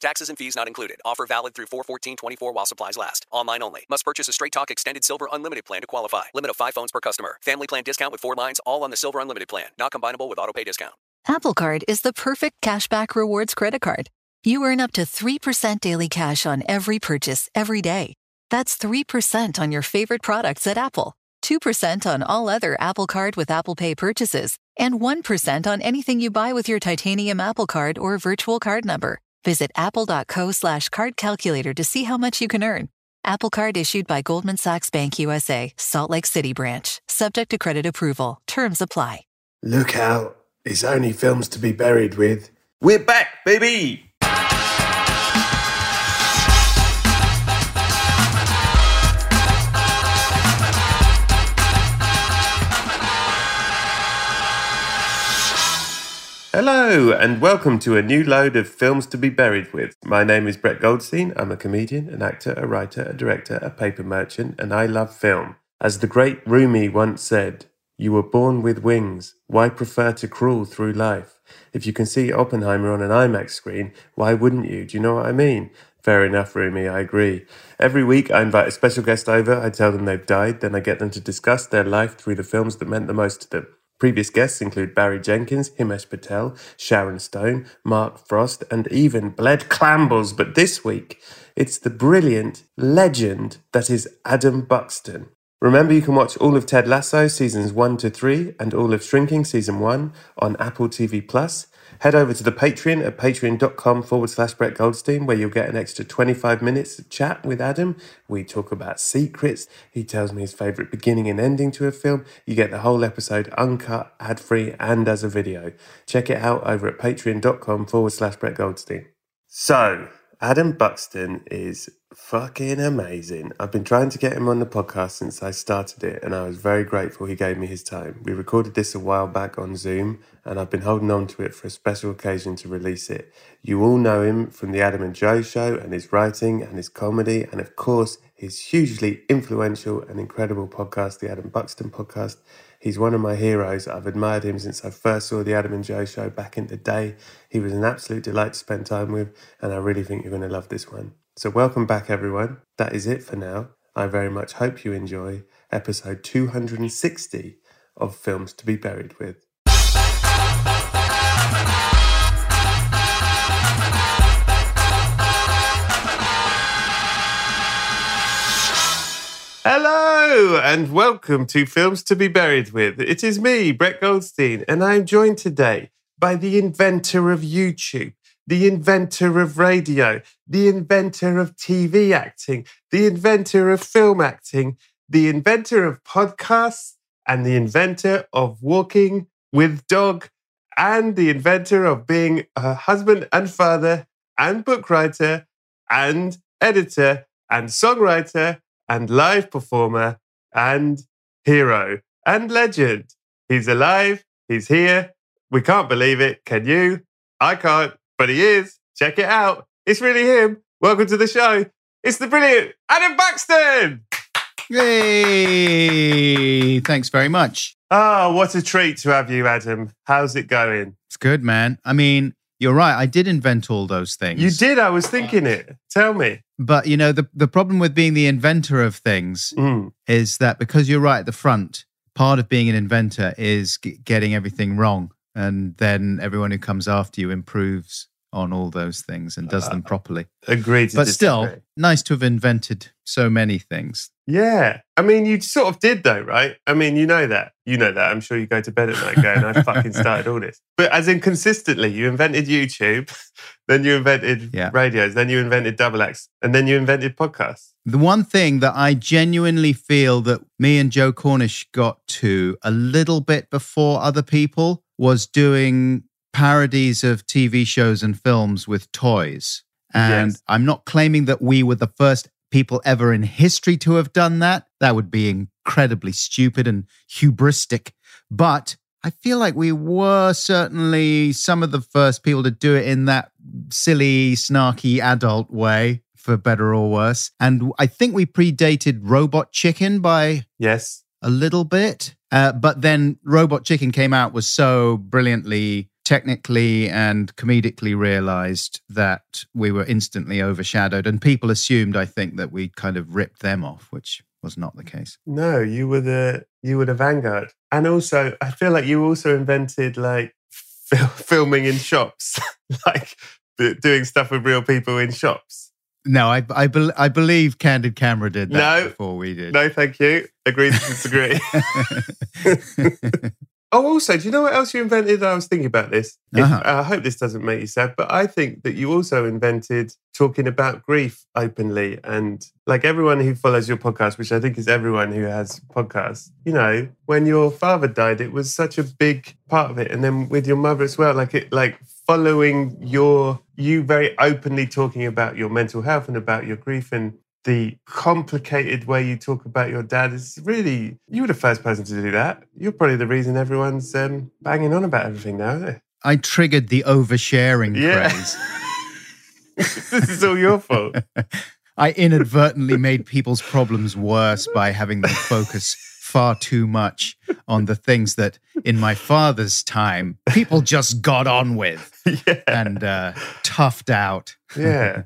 Taxes and fees not included. Offer valid through 41424 while supplies last. Online only. Must purchase a Straight Talk Extended Silver Unlimited plan to qualify. Limit of 5 phones per customer. Family plan discount with 4 lines all on the Silver Unlimited plan. Not combinable with auto pay discount. Apple Card is the perfect cashback rewards credit card. You earn up to 3% daily cash on every purchase every day. That's 3% on your favorite products at Apple, 2% on all other Apple Card with Apple Pay purchases, and 1% on anything you buy with your titanium Apple Card or virtual card number. Visit apple.co slash card calculator to see how much you can earn. Apple Card issued by Goldman Sachs Bank USA, Salt Lake City branch, subject to credit approval. Terms apply. Look out. It's only films to be buried with. We're back, baby! Hello, and welcome to a new load of Films to be Buried with. My name is Brett Goldstein. I'm a comedian, an actor, a writer, a director, a paper merchant, and I love film. As the great Rumi once said, You were born with wings. Why prefer to crawl through life? If you can see Oppenheimer on an IMAX screen, why wouldn't you? Do you know what I mean? Fair enough, Rumi, I agree. Every week I invite a special guest over, I tell them they've died, then I get them to discuss their life through the films that meant the most to them. Previous guests include Barry Jenkins, Himesh Patel, Sharon Stone, Mark Frost, and even Bled Clambles. But this week, it's the brilliant legend that is Adam Buxton. Remember, you can watch all of Ted Lasso seasons 1 to 3 and all of Shrinking season 1 on Apple TV Plus. Head over to the Patreon at patreon.com forward slash Brett Goldstein, where you'll get an extra 25 minutes of chat with Adam. We talk about secrets. He tells me his favourite beginning and ending to a film. You get the whole episode uncut, ad free, and as a video. Check it out over at patreon.com forward slash Brett Goldstein. So, Adam Buxton is fucking amazing. I've been trying to get him on the podcast since I started it, and I was very grateful he gave me his time. We recorded this a while back on Zoom, and I've been holding on to it for a special occasion to release it. You all know him from The Adam and Joe Show and his writing and his comedy, and of course, his hugely influential and incredible podcast, The Adam Buxton Podcast. He's one of my heroes. I've admired him since I first saw The Adam and Joe Show back in the day. He was an absolute delight to spend time with, and I really think you're going to love this one. So, welcome back, everyone. That is it for now. I very much hope you enjoy episode 260 of Films to be Buried with. Hello and welcome to Films to be Buried with. It is me, Brett Goldstein, and I am joined today by the inventor of YouTube, the inventor of radio, the inventor of TV acting, the inventor of film acting, the inventor of podcasts, and the inventor of walking with dog, and the inventor of being a husband and father, and book writer, and editor, and songwriter, and live performer, and hero, and legend. He's alive, he's here. We can't believe it. Can you? I can't, but he is. Check it out. It's really him. Welcome to the show. It's the brilliant Adam Buxton. Yay! Thanks very much. Ah, what a treat to have you, Adam. How's it going? It's good, man. I mean, you're right. I did invent all those things. You did. I was thinking it. Tell me. But, you know, the, the problem with being the inventor of things Mm. is that because you're right at the front, part of being an inventor is g- getting everything wrong. And then everyone who comes after you improves on all those things and does uh, them properly. Agreed. But still, nice to have invented so many things. Yeah. I mean, you sort of did though, right? I mean, you know that. You know that. I'm sure you go to bed at night going, I fucking started all this. But as in consistently, you invented YouTube, then you invented Yeah. radios, then you invented double X, and then you invented podcasts. The one thing that I genuinely feel that me and Joe Cornish got to a little bit before other people was doing parodies of TV shows and films with toys. And Yes. I'm not claiming that we were the first people ever in history to have done that. That would be incredibly stupid and hubristic. But I feel like we were certainly some of the first people to do it in that silly, snarky adult way, for better or worse. And I think we predated Robot Chicken by Yes. a little bit. Uh, but then Robot Chicken came out was so brilliantly technically and comedically realized that we were instantly overshadowed and people assumed i think that we kind of ripped them off which was not the case No, you were the you were the vanguard, and also I feel like you also invented like fil- filming in shops, like doing stuff with real people in shops. no i i, bel I believe candid camera did that No. before we did No, thank you. Agree to disagree. oh, also, do you know what else you invented? I was thinking about this. Uh-huh. I hope this doesn't make you sad, but I think that you also invented talking about grief openly. And like everyone who follows your podcast, which I think is everyone who has podcasts, you know, when your father died, it was such a big part of it. And then with your mother as well, like it, like following your, you very openly talking about your mental health and about your grief and the complicated way you talk about your dad is really you were the first person to do that. You're probably the reason everyone's um, banging on about everything now, i triggered the oversharing Yeah. craze this is all your fault. I inadvertently made people's problems worse by having them focus far too much on the things that in my father's time people just got on with yeah. and uh, toughed out. Yeah.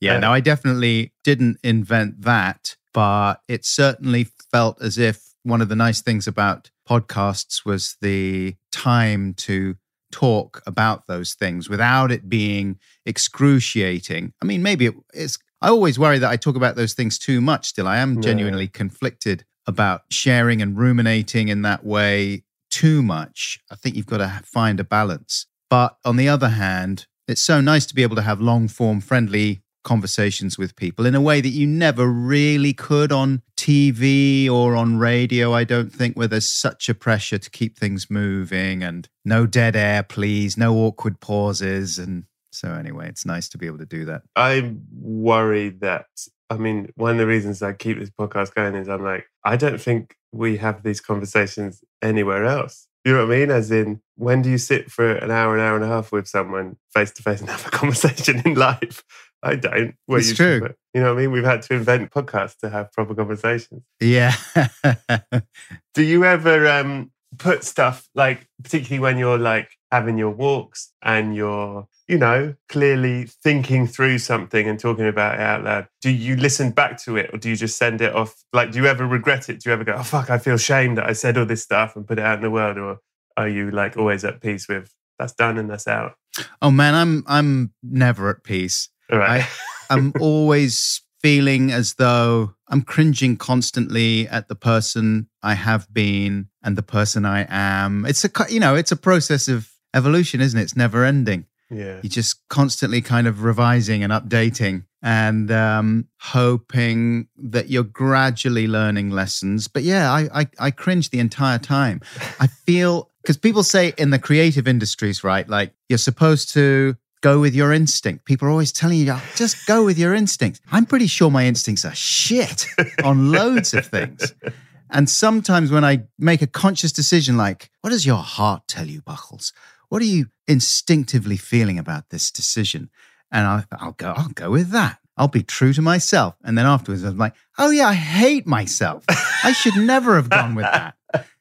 Yeah, Uh, no, I definitely didn't invent that, but it certainly felt as if one of the nice things about podcasts was the time to talk about those things without it being excruciating. I mean, maybe it, it's, I always worry that I talk about those things too much still. I am No. genuinely conflicted about sharing and ruminating in that way too much. I think you've got to find a balance. But on the other hand, it's so nice to be able to have long form, friendly conversations with people in a way that you never really could on TV or on radio. I don't think, where there's such a pressure to keep things moving and no dead air, please, no awkward pauses. And so, anyway, it's nice to be able to do that. I'm worried that, I mean, one of the reasons I keep this podcast going is I'm like, I don't think we have these conversations anywhere else. You know what I mean? As in, when do you sit for an hour, an hour and a half with someone face to face and have a conversation in life? I don't. We're It's to true. it. You know what I mean? We've had to invent podcasts to have proper conversations. Yeah. Do you ever um, put stuff like, particularly when you're like having your walks and you're, you know, clearly thinking through something and talking about it out loud? Do you listen back to it or do you just send it off? Like, do you ever regret it? Do you ever go, oh, fuck, I feel shame that I said all this stuff and put it out in the world? Or are you like always at peace with that's done and that's out? oh, man, I'm, I'm never at peace. All right. I'm always feeling as though I'm cringing constantly at the person I have been and the person I am. It's a you know, it's a process of evolution, isn't it? It's never ending. yeah. You're just constantly kind of revising and updating and um, hoping that you're gradually learning lessons. But yeah, I, I, I cringe the entire time. I feel because people say in the creative industries, right? Like you're supposed to go with your instinct. People are always telling you, "Oh, just go with your instincts. I'm pretty sure my instincts are shit on loads of things. And sometimes when I make a conscious decision, like, what does your heart tell you, Buckles? What are you instinctively feeling about this decision? And I, I'll go, I'll go with that. I'll be true to myself. And then afterwards, I'm like, oh yeah, I hate myself. I should never have gone with that.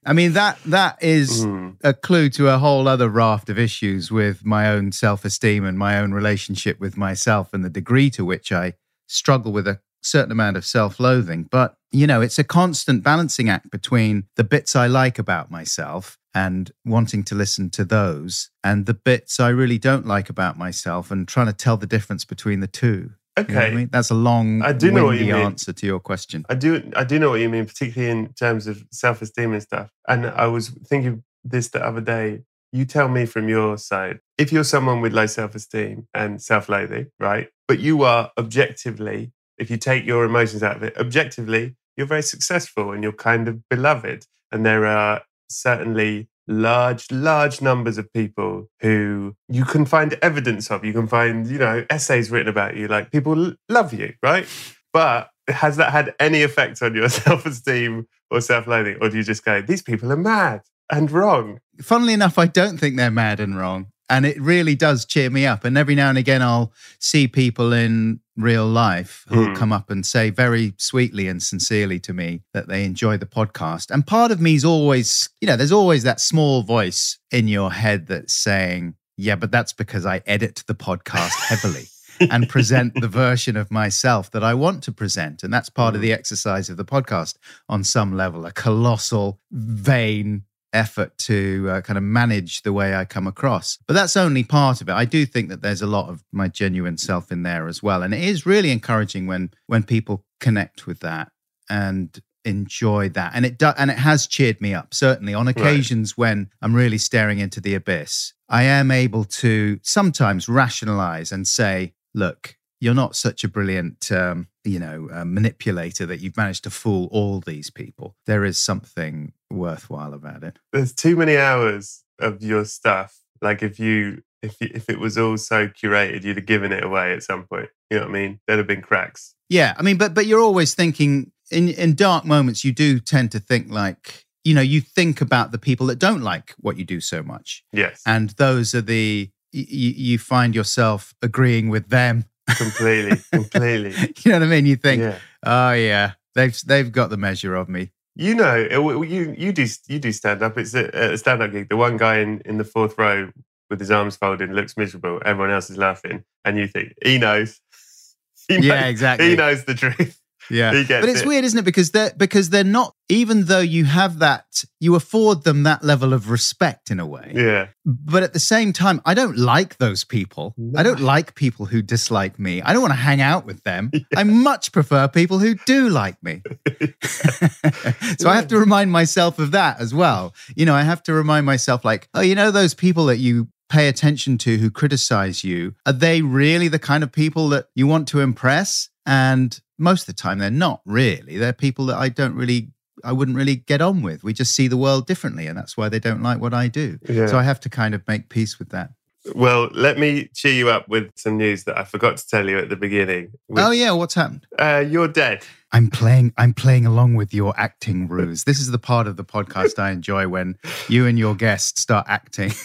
I mean, that that is Mm. a clue to a whole other raft of issues with my own self esteem and my own relationship with myself and the degree to which I struggle with a certain amount of self-loathing, but you know, it's a constant balancing act between the bits I like about myself and wanting to listen to those and the bits I really don't like about myself and trying to tell the difference between the two. You know I Okay. mean? That's a long, I do know what you mean. answer to your question. I do I do know what you mean, particularly in terms of self esteem and stuff. And I was thinking this the other day. You tell me from your side, if you're someone with low self esteem and self loathing, right? But you are objectively, if you take your emotions out of it, objectively, you're very successful and you're kind of beloved. And there are certainly large, large numbers of people who you can find evidence of. You can find, you know, essays written about you, like people love you, right? But has that had any effect on your self esteem or self loathing? Or do you just go, these people are mad and wrong? Funnily enough, I don't think they're mad and wrong. And it really does cheer me up. And every now and again, I'll see people in real life who'll Hmm. come up and say very sweetly and sincerely to me that they enjoy the podcast. And part of me is always, you know, there's always that small voice in your head that's saying, yeah, but that's because I edit the podcast heavily. and present the version of myself that I want to present. And that's part of the exercise of the podcast on some level, a colossal, vain effort to uh, kind of manage the way I come across. But that's only part of it. I do think that there's a lot of my genuine self in there as well. And it is really encouraging when when people connect with that and enjoy that and it do, and it has cheered me up certainly on occasions when i'm really staring into the abyss i am able to sometimes rationalize and say look you're not such a brilliant um, you know uh, manipulator that you've managed to fool all these people there is something worthwhile about it There's too many hours of your stuff. Like if you if you, if it was all so curated, you'd have given it away at some point. You know what I mean? There'd have been cracks. Yeah, I mean, but but you're always thinking in in dark moments. You do tend to think like you know you think about the people that don't like what you do so much, Yes, and those are the y- y- you find yourself agreeing with them. Completely, completely. you know what I mean? You think, Yeah. oh yeah, they've they've got the measure of me. You know, it- you you do you do stand up. It's a, a stand up gig. The one guy in, in the fourth row with his arms folded looks miserable. Everyone else is laughing, and you think he knows. He Yeah, exactly. He knows the truth. Yeah, but it's it. weird, isn't it? Because they're because they're not. Even though you have that, you afford them that level of respect in a way. Yeah, but at the same time, I don't like those people. I don't like people who dislike me. I don't want to hang out with them. I much prefer people who do like me. so I have to remind myself of that as well. You know, I have to remind myself, like, oh, you know, those people that you pay attention to who criticize you, are they really the kind of people that you want to impress? And most of the time, they're not really. They're people that I don't really. I wouldn't really get on with. We just see the world differently, and that's why they don't like what I do. Yeah. So I have to kind of make peace with that. Well, let me cheer you up with some news that I forgot to tell you at the beginning. which- oh yeah, what's happened? uh, you're dead. I'm playing. I'm playing along with your acting ruse. This is the part of the podcast I enjoy when you and your guests start acting.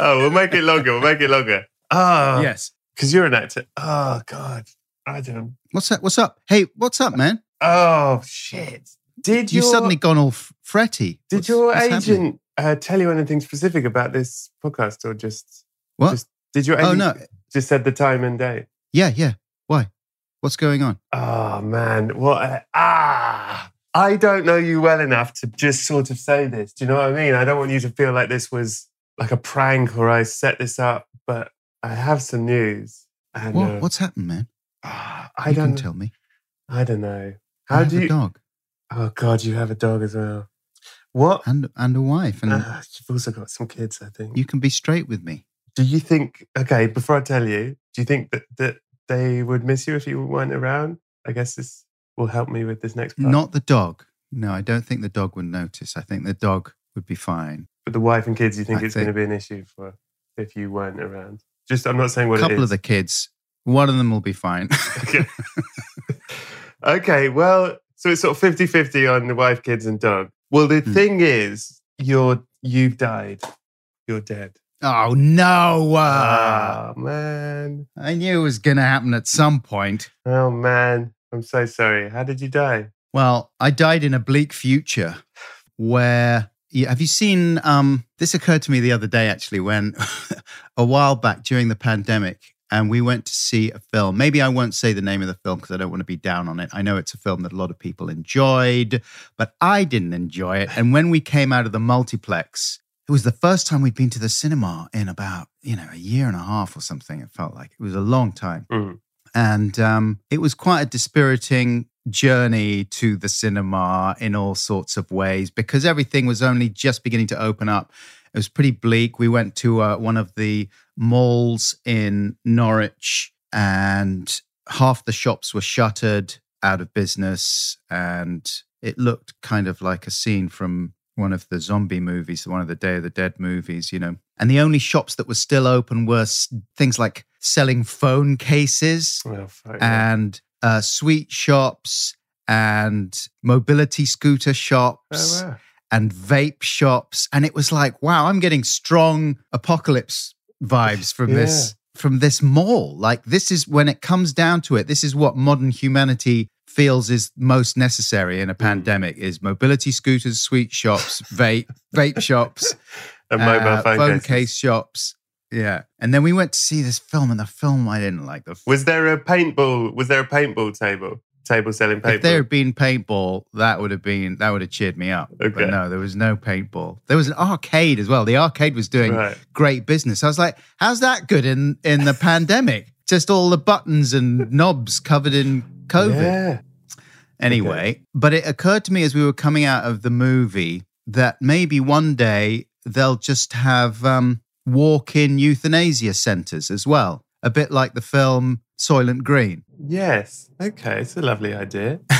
Oh, we'll make it longer. We'll make it longer. Oh, yes. because you're an actor. Oh God, I don't. What's up? What's up? Hey, what's up, man? Oh shit! Did You your, suddenly gone all fretty. did What's- your what's agent uh, tell you anything specific about this podcast, or just What? Just, did your oh no. just said the time and date? Yeah, yeah. Why? What's going on? Oh man, what? A, ah, I don't know you well enough to just sort of say this. Do you know what I mean? I don't want you to feel like this was like a prank or I set this up, but I have some news. And What? uh, What's happened, man? Ah, I you don't. can tell me. I don't know. How have do a you? dog Oh God, you have a dog as well. What? and and a wife, and Ah, you've also got some kids, I think. you can be straight with me. do you think? Okay, before I tell you, do you think that that they would miss you if you weren't around? I guess this will help me with this next part. Not the dog. No, I don't think the dog would notice. I think the dog would be fine. But the wife and kids, you think I it's going to be an issue for if you weren't around? Just, I'm not saying what. It is. A couple of the kids. One of them will be fine. okay. okay, well, so it's sort of 50 50 on the wife, kids, and dog. Well, the Hmm. thing is, you're you've died. You're dead. oh no! Uh, oh, man. I knew it was going to happen at some point. Oh, man. I'm so sorry. How did you die? Well, I died in a bleak future where yeah, have you seen um this occurred to me the other day actually when a while back during the pandemic and we went to see a film. Maybe I won't say the name of the film because I don't want to be down on it. I know it's a film that a lot of people enjoyed, but I didn't enjoy it. And when we came out of the multiplex, it was the first time we'd been to the cinema in about, you know, a year and a half or something. It felt like it was a long time. Mm. And um, it was quite a dispiriting journey to the cinema in all sorts of ways because everything was only just beginning to open up. It was pretty bleak. We went to uh, one of the malls in Norwich, and half the shops were shuttered, out of business, and it looked kind of like a scene from one of the zombie movies, one of the Day of the Dead movies, you know. And the only shops that were still open were s- things like selling phone cases Well, and uh, sweet shops and mobility scooter shops Oh, wow. and vape shops and it was like wow i'm getting strong apocalypse vibes from this from this mall like this is when it comes down to it this is what modern humanity feels is most necessary in a pandemic is mobility scooters sweet shops vape vape shops And mobile uh, phone, cases. case shops yeah and then we went to see this film and the film i didn't like the Was there a paintball? Was there a paintball table? Table selling paintball? if there had been paintball, that would have been that would have cheered me up. Okay. But no, there was no paintball. There was an arcade as well. The arcade was doing Right. great business. I was like, how's that good in in the pandemic? Just all the buttons and knobs covered in COVID. Yeah. Anyway, but it occurred to me as we were coming out of the movie that maybe one day they'll just have um, walk-in euthanasia centers as well, a bit like the film Soylent Green. Yes. Okay. It's a lovely idea.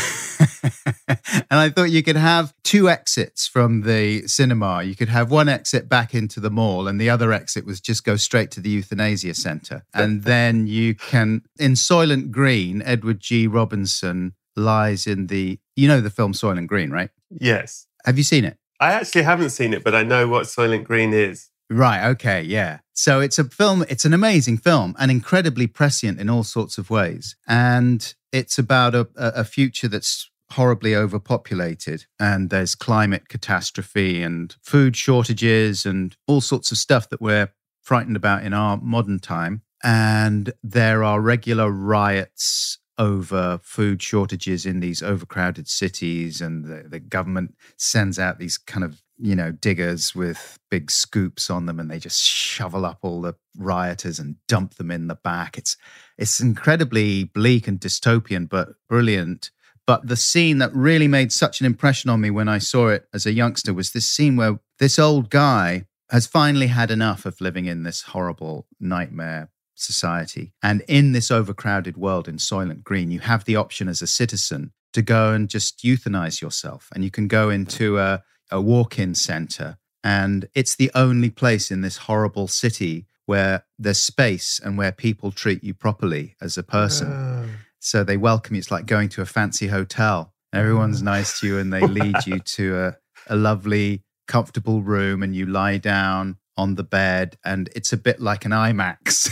and I thought you could have two exits from the cinema. You could have one exit back into the mall, and the other exit was just go straight to the euthanasia center. And then you can, in Soylent Green, Edward G. Robinson lies in the, you know, the film Soylent Green, right? Yes. Have you seen it? I actually haven't seen it, but I know what Soylent Green is. Right. Okay. Yeah. So it's a film, it's an amazing film and incredibly prescient in all sorts of ways. And it's about a, a future that's horribly overpopulated and there's climate catastrophe and food shortages and all sorts of stuff that we're frightened about in our modern time. And there are regular riots over food shortages in these overcrowded cities and the, the government sends out these kind of you know diggers with big scoops on them and they just shovel up all the rioters and dump them in the back it's it's incredibly bleak and dystopian but brilliant but the scene that really made such an impression on me when i saw it as a youngster was this scene where this old guy has finally had enough of living in this horrible nightmare society. And in this overcrowded world in Soylent Green, you have the option as a citizen to go and just euthanize yourself. And you can go into a, a walk in center. And it's the only place in this horrible city where there's space and where people treat you properly as a person. Oh. So they welcome you. It's like going to a fancy hotel. Everyone's mm. nice to you and they lead you to a, a lovely, comfortable room and you lie down on the bed. And it's a bit like an IMAX,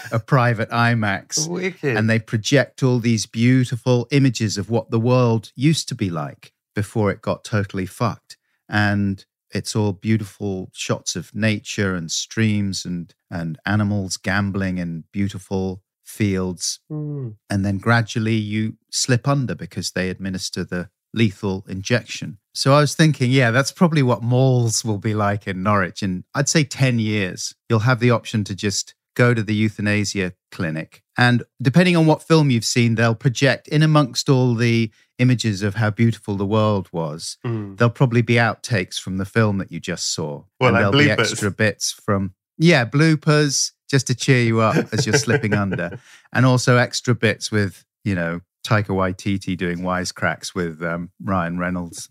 a private IMAX. Wicked. And they project all these beautiful images of what the world used to be like before it got totally fucked. And it's all beautiful shots of nature and streams and, and animals gambling in beautiful fields Hmm. and then gradually you slip under because they administer the lethal injection. So I was thinking, yeah, that's probably what malls will be like in Norwich. In I'd say 10 years, you'll have the option to just go to the euthanasia clinic. And depending on what film you've seen, they'll project in amongst all the images of how beautiful the world was. Hmm. There'll probably be outtakes from the film that you just saw. Well, and like there'll be extra bits from, yeah, bloopers just to cheer you up as you're slipping under and also extra bits with you know Taika Waititi doing wisecracks with um, Ryan Reynolds,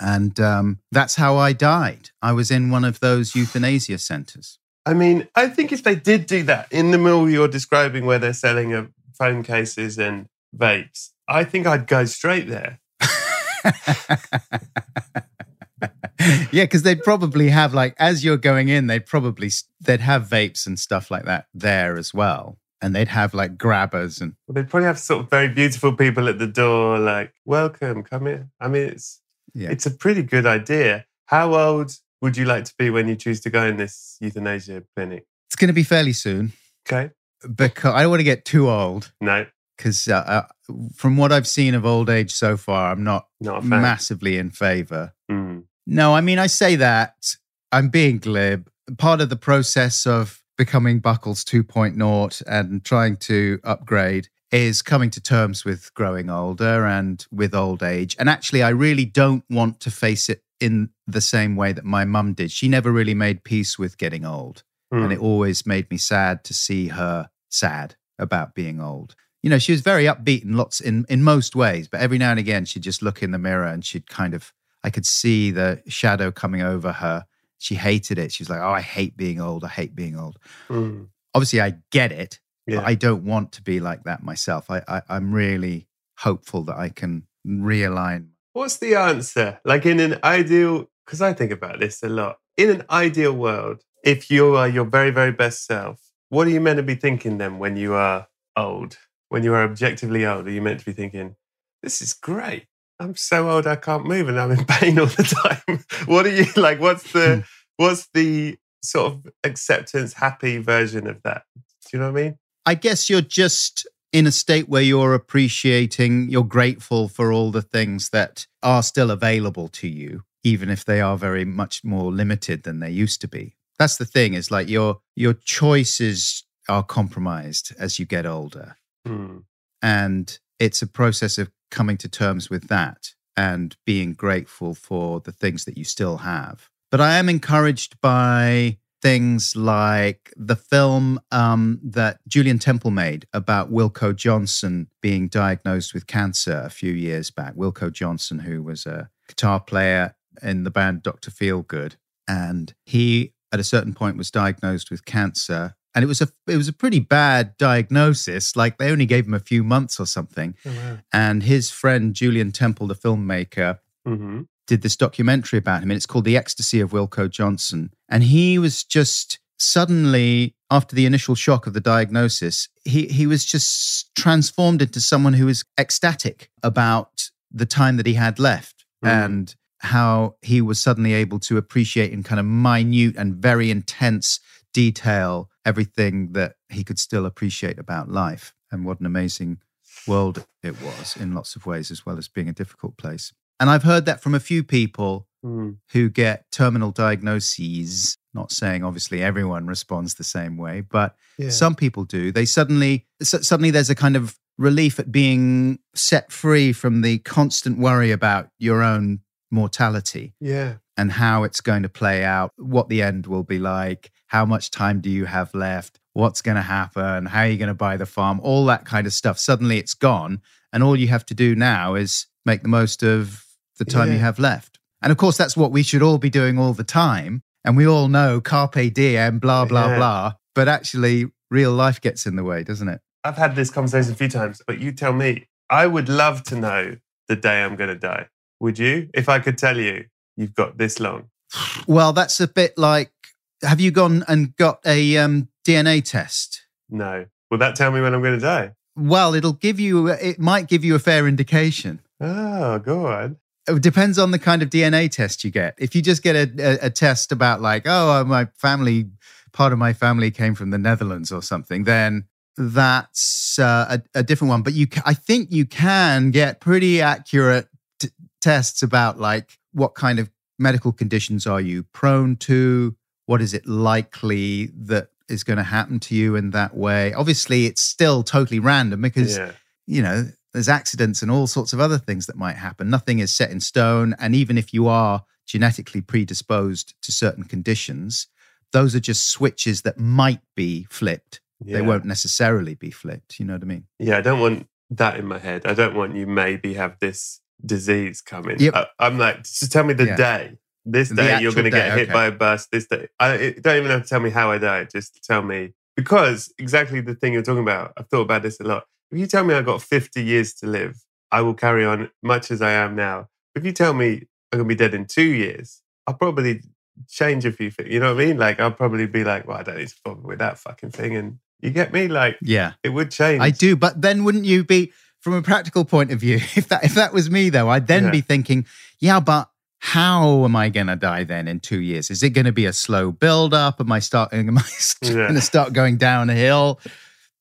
and um, that's how I died. I was in one of those euthanasia centers. I mean, I think if they did do that in the mill you're describing where they're selling uh, phone cases and vapes, I think I'd go straight there. yeah, because they'd probably have like as you're going in, they'd probably they'd have vapes and stuff like that there as well, and they'd have like grabbers and Well, they'd probably have sort of very beautiful people at the door, like, welcome, come in. I mean, it's yeah. it's a pretty good idea. How old would you like to be when you choose to go in this euthanasia clinic? It's going to be fairly soon. Okay. because I don't want to get too old. No, Because uh, uh, from what I've seen of old age so far, I'm not not massively in favor. Mm. No, I mean, I say that I'm being glib. Part of the process of becoming Buckles 2.0 and trying to upgrade is coming to terms with growing older and with old age. And actually, I really don't want to face it in the same way that my mum did. She never really made peace with getting old. Mm. And it always made me sad to see her sad about being old. You know, she was very upbeat in lots in in most ways, but every now and again she'd just look in the mirror and she'd kind of I could see the shadow coming over her. She hated it. She was like, "Oh, I hate being old. I hate being old." Mm. Obviously, I get it, Yeah. but I don't want to be like that myself. I, I I'm really hopeful that I can realign. What's the answer? Like in an ideal, because I think about this a lot. In an ideal world, if you are your very, very best self, what are you meant to be thinking then when you are old? When you are objectively old, are you meant to be thinking, this is great? I'm so old I can't move and I'm in pain all the time. what are you like? What's the hmm. what's the sort of acceptance happy version of that? Do you know what I mean? I guess you're just in a state where you're appreciating, you're grateful for all the things that are still available to you, even if they are very much more limited than they used to be. That's the thing, is like your your choices are compromised as you get older. Hmm. And it's a process of coming to terms with that and being grateful for the things that you still have. But I am encouraged by things like the film um, that Julien Temple made about Wilko Johnson being diagnosed with cancer a few years back. Wilko Johnson, who was a guitar player in the band Dr. Feelgood. And he, at a certain point, was diagnosed with cancer. And it was a it was a pretty bad diagnosis. Like they only gave him a few months or something. And his friend Julien Temple, the filmmaker, hmm did this documentary about him, and it's called The Ecstasy of Wilko Johnson. And he was just suddenly, after the initial shock of the diagnosis, he, he was just transformed into someone who was ecstatic about the time that he had left Mm. and how he was suddenly able to appreciate in kind of minute and very intense detail everything that he could still appreciate about life. And what an amazing world it was in lots of ways, as well as being a difficult place. And I've heard that from a few people Mm. who get terminal diagnoses. Not saying obviously everyone responds the same way, but Yeah. some people do. They suddenly, su- suddenly there's a kind of relief at being set free from the constant worry about your own mortality yeah. and how it's going to play out, what the end will be like, how much time do you have left, what's going to happen, how are you going to buy the farm, all that kind of stuff. Suddenly it's gone. And all you have to do now is make the most of the time you have left. And of course, that's what we should all be doing all the time. And we all know carpe diem, blah, blah, Yeah. blah. But actually, real life gets in the way, doesn't it? I've had this conversation a few times, but you tell me. I would love to know the day I'm going to die. Would you? If I could tell you, you've got this long. Well, that's a bit like have you gone and got a um, DNA test? No. Will that tell me when I'm going to die? Well, it'll give you, it might give you a fair indication. Oh, go on. It depends on the kind of DNA test you get. If you just get a, a, a test about, like, oh, my family, part of my family came from the Netherlands or something, then that's uh, a, a different one. But you, ca- I think you can get pretty accurate t- tests about, like, what kind of medical conditions are you prone to? What is it likely that is going to happen to you in that way? Obviously, it's still totally random because Yeah. you know, there's accidents and all sorts of other things that might happen. Nothing is set in stone. And even if you are genetically predisposed to certain conditions, those are just switches that might be flipped. yeah. They won't necessarily be flipped. You know what I mean? Yeah, I don't want that in my head. I don't want you maybe have this disease coming. Yep. I, I'm like, just tell me the Yeah. day. This day you're going to get day, hit okay. by a bus. This day, I it, don't even have to tell me how I died. Just tell me because exactly the thing you're talking about. I've thought about this a lot. If you tell me I've got 50 years to live, I will carry on much as I am now. If you tell me I'm going to be dead in two years, I'll probably change a few things. You know what I mean? Like I'll probably be like, well, I don't need to bother with that fucking thing. And you get me? Like Yeah, it would change. I do. But then wouldn't you be, from a practical point of view, if that if that was me though, I'd then Yeah. be thinking, yeah, but how am I going to die then in two years? Is it going to be a slow build up? Am I starting? Am I Yeah. going to start going down a hill?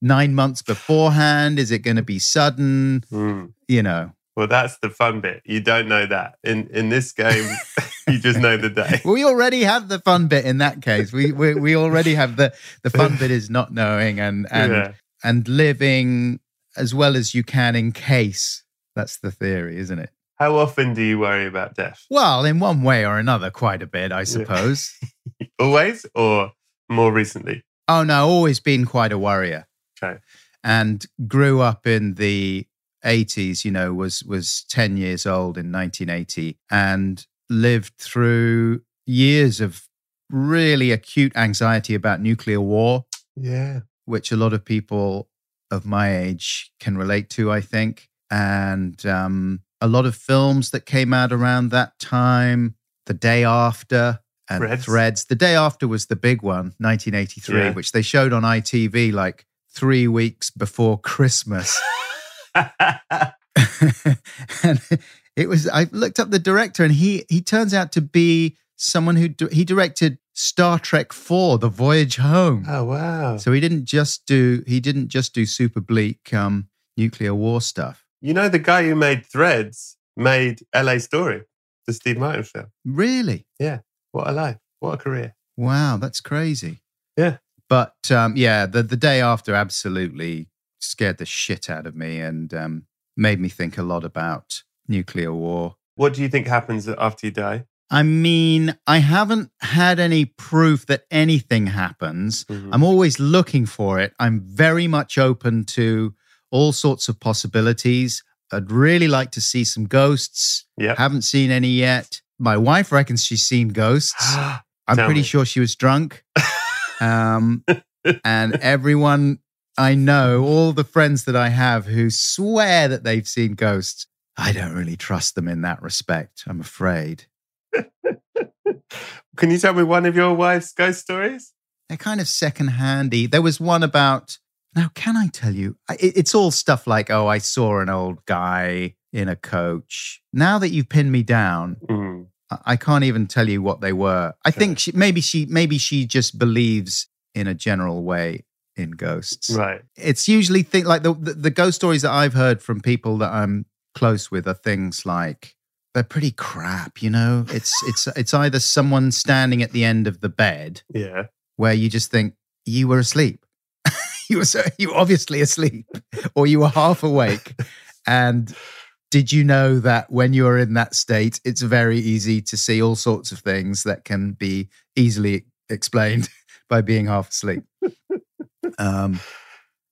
Nine months beforehand? Is it going to be sudden? Mm. You know, Well, that's the fun bit. You don't know that. In in this game, you just know the day. we already have the fun bit in that case. We we, we already have the the fun bit is not knowing and and yeah. and living as well as you can in case. That's the theory, isn't it? How often do you worry about death? Well, in one way or another, quite a bit, I suppose. Always or more recently? Oh no, always been quite a worrier. Okay. And grew up in the 80s, you know, was was 10 years old in 1980 and lived through years of really acute anxiety about nuclear war, Yeah. which a lot of people of my age can relate to, I think. And um, a lot of films that came out around that time, The Day After and Threads. Threads. The Day After was the big one, 1983, Yeah. which they showed on ITV like three weeks before Christmas. and it was, I looked up the director and he, he turns out to be someone who, he directed Star Trek 4, The Voyage Home. oh wow. So he didn't just do he didn't just do super bleak um, nuclear war stuff. You know the guy who made Threads made LA Story, the Steve Martin film. Really? Yeah. What a life. What a career. Wow, that's crazy. Yeah. But um, yeah, the the day after absolutely scared the shit out of me and um, made me think a lot about nuclear war. What do you think happens after you die? I mean, I haven't had any proof that anything happens. Mhm. I'm always looking for it. I'm very much open to all sorts of possibilities. I'd really like to see some ghosts. Yep. Haven't seen any yet. My wife reckons she's seen ghosts. I'm Tell pretty me. sure she was drunk. Um, and everyone I know, all the friends that I have who swear that they've seen ghosts, I don't really trust them in that respect, I'm afraid. Can you tell me one of your wife's ghost stories? They're kind of secondhandy. There was one about, now, can I tell you? It's all stuff like, oh, I saw an old guy in a coach. Now that you've pinned me down, Mm. I- can't even tell you what they were. I think she, maybe she maybe she just believes in a general way in ghosts. Right. It's usually think like the, the the ghost stories that I've heard from people that I'm close with are things like they're pretty crap. You know, it's it's it's either someone standing at the end of the bed Yeah. where you just think you were asleep. you were so, you were obviously asleep, or you were half awake. And did you know that when you are in that state, it's very easy to see all sorts of things that can be easily explained by being half asleep. um,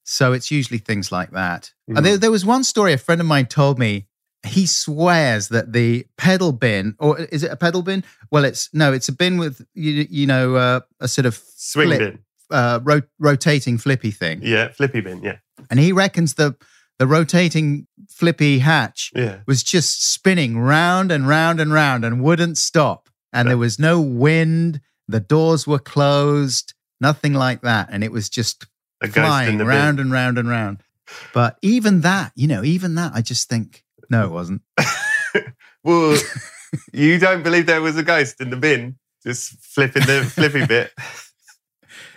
so it's usually things like that. And Mm. there, there was one story a friend of mine told me. He swears that the pedal bin, or is it a pedal bin? Well, it's no, it's a bin with you, you know uh, a sort of Swing flip, bin. uh, ro- rotating flippy thing, Yeah. Flippy bin. Yeah. and he reckons the the rotating flippy hatch Yeah. was just spinning round and round and round and wouldn't stop. And there was no wind, the doors were closed, nothing like that. And it was just A flying round bin. and round and round. But even that, you know, even that, I just think, no, it wasn't. Well, you don't believe there was a ghost in the bin, just flipping the flippy bit.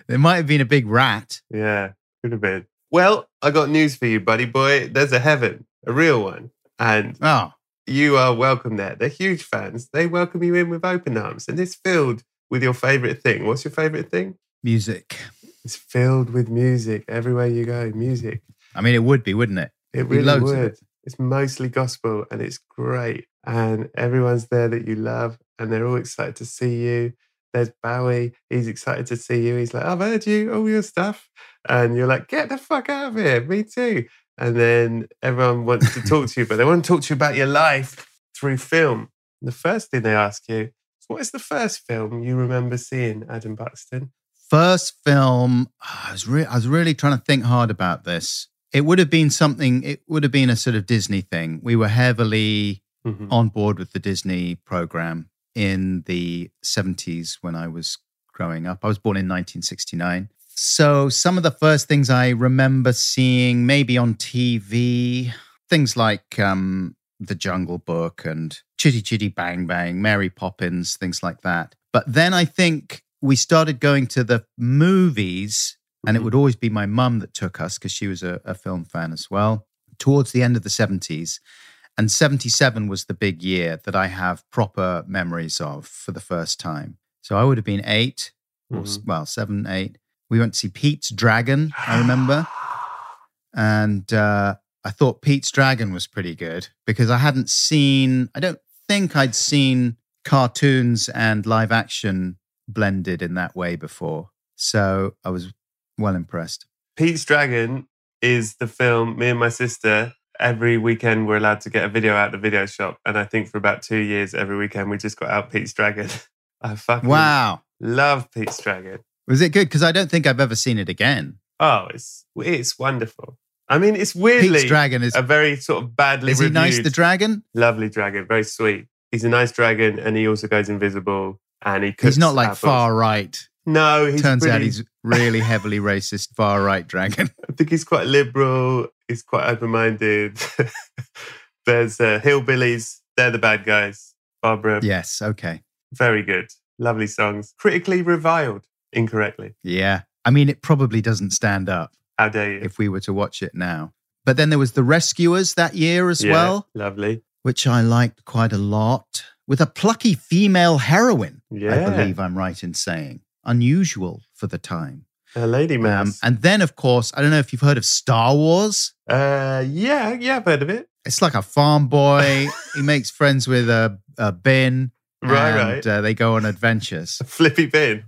There might have been a big rat. Yeah, could have been. Well, I got news for you, buddy boy. There's a heaven, a real one, and Oh, you are welcome there. They're huge fans. They welcome you in with open arms, and it's filled with your favorite thing. What's your favorite thing? music. It's filled with music everywhere you go. Music. I mean, it would be, wouldn't it? It really would. it. It's mostly gospel and it's great. And everyone's there that you love and they're all excited to see you. There's Bowie. He's excited to see you. He's like, I've heard you, all your stuff. And you're like, get the fuck out of here. Me too. And then everyone wants to talk to you, but they want to talk to you about your life through film. And The first thing they ask you is, what is the first film you remember seeing, Adam Buxton? First film, I was, re- I was really trying to think hard about this. It would have been something, it would have been a sort of Disney thing. We were heavily Mhm. on board with the Disney program in the 70s when I was growing up. I was born in 1969. So some of the first things I remember seeing, maybe on TV, things like um, The Jungle Book and Chitty Chitty Bang Bang, Mary Poppins, things like that. But then I think we started going to the movies And it Mhm. would always be my mum that took us because she was a, a film fan as well. Towards the end of the 70s, and 77 was the big year that I have proper memories of for the first time. So I would have been eight, or s- Mhm. well, seven, eight. We went to see Pete's Dragon, I remember. And uh, I thought Pete's Dragon was pretty good because I hadn't seen, I don't think I'd seen cartoons and live action blended in that way before. So I was well impressed. Pete's Dragon is the film me and my sister every weekend we're allowed to get a video out of the video shop. And I think for about two years, every weekend we just got out Pete's Dragon. I fucking Wow. love Pete's Dragon. Was it good? Because I don't think I've ever seen it again. Oh, it's it's wonderful. I mean, it's weirdly Pete's Dragon is. a very sort of badly Is he nice, the dragon? lovely dragon, very sweet. He's a nice dragon, and he also goes invisible. And he He's not like apples. far right. No, he's Turns out he's really heavily racist, far right dragon. I think he's quite liberal. He's quite open minded. There's uh, hillbillies. They're the bad guys. Barbara, yes. Okay. very good. Lovely songs. Critically reviled incorrectly. Yeah. I mean, it probably doesn't stand up How dare you? if we were to watch it now. But then there was The Rescuers that year as Yeah, well, Lovely. which I liked quite a lot, with a plucky female heroine, Yeah. I believe I'm right in saying. Unusual for the time. A lady Um, and then, of course, I don't know if you've heard of Star Wars. uh, yeah, yeah, I've heard of it. It's like a farm boy. he makes friends with a, a bin. Right, and, right. Uh, they go on adventures. Flippy bin.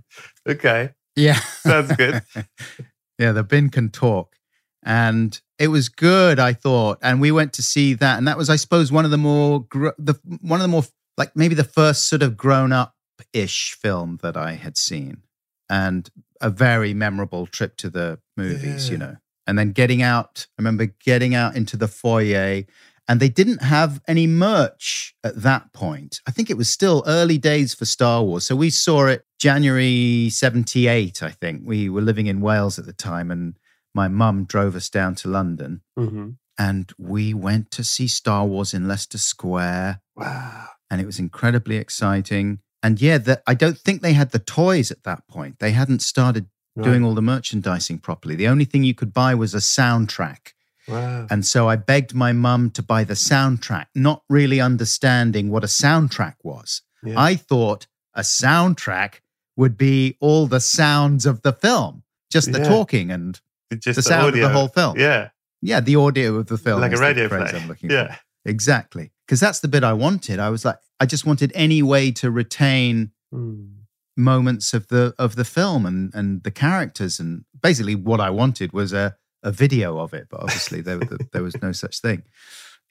Okay. Yeah. Sounds good. yeah, the bin can talk. And it was good, I thought. And we went to see that. And that was, I suppose, one of the more, gr- the one of the more, like maybe the first sort of grown up ish film that I had seen. And a very memorable trip to the movies, you know. And then getting out, I remember getting out into the foyer and they didn't have any merch at that point. I think it was still early days for Star Wars. So we saw it January 78, I think. We were living in Wales at the time and my mum drove us down to London hmm and we went to see Star Wars in Leicester Square Wow. and it was incredibly exciting. And yeah, the, I don't think they had the toys at that point. They hadn't started doing all the merchandising properly. The only thing you could buy was a soundtrack. Wow. And so I begged my mum to buy the soundtrack, not really understanding what a soundtrack was. Yeah. I thought a soundtrack would be all the sounds of the film, just the Yeah. talking and Just the sound of the whole film. Yeah. yeah, the audio of the film, like a the radio play. I'm looking yeah. for. Exactly, because that's the bit I wanted. I was like, I just wanted any way to retain Mm. moments of the of the film and and the characters and basically what I wanted was a a video of it but obviously there there was no such thing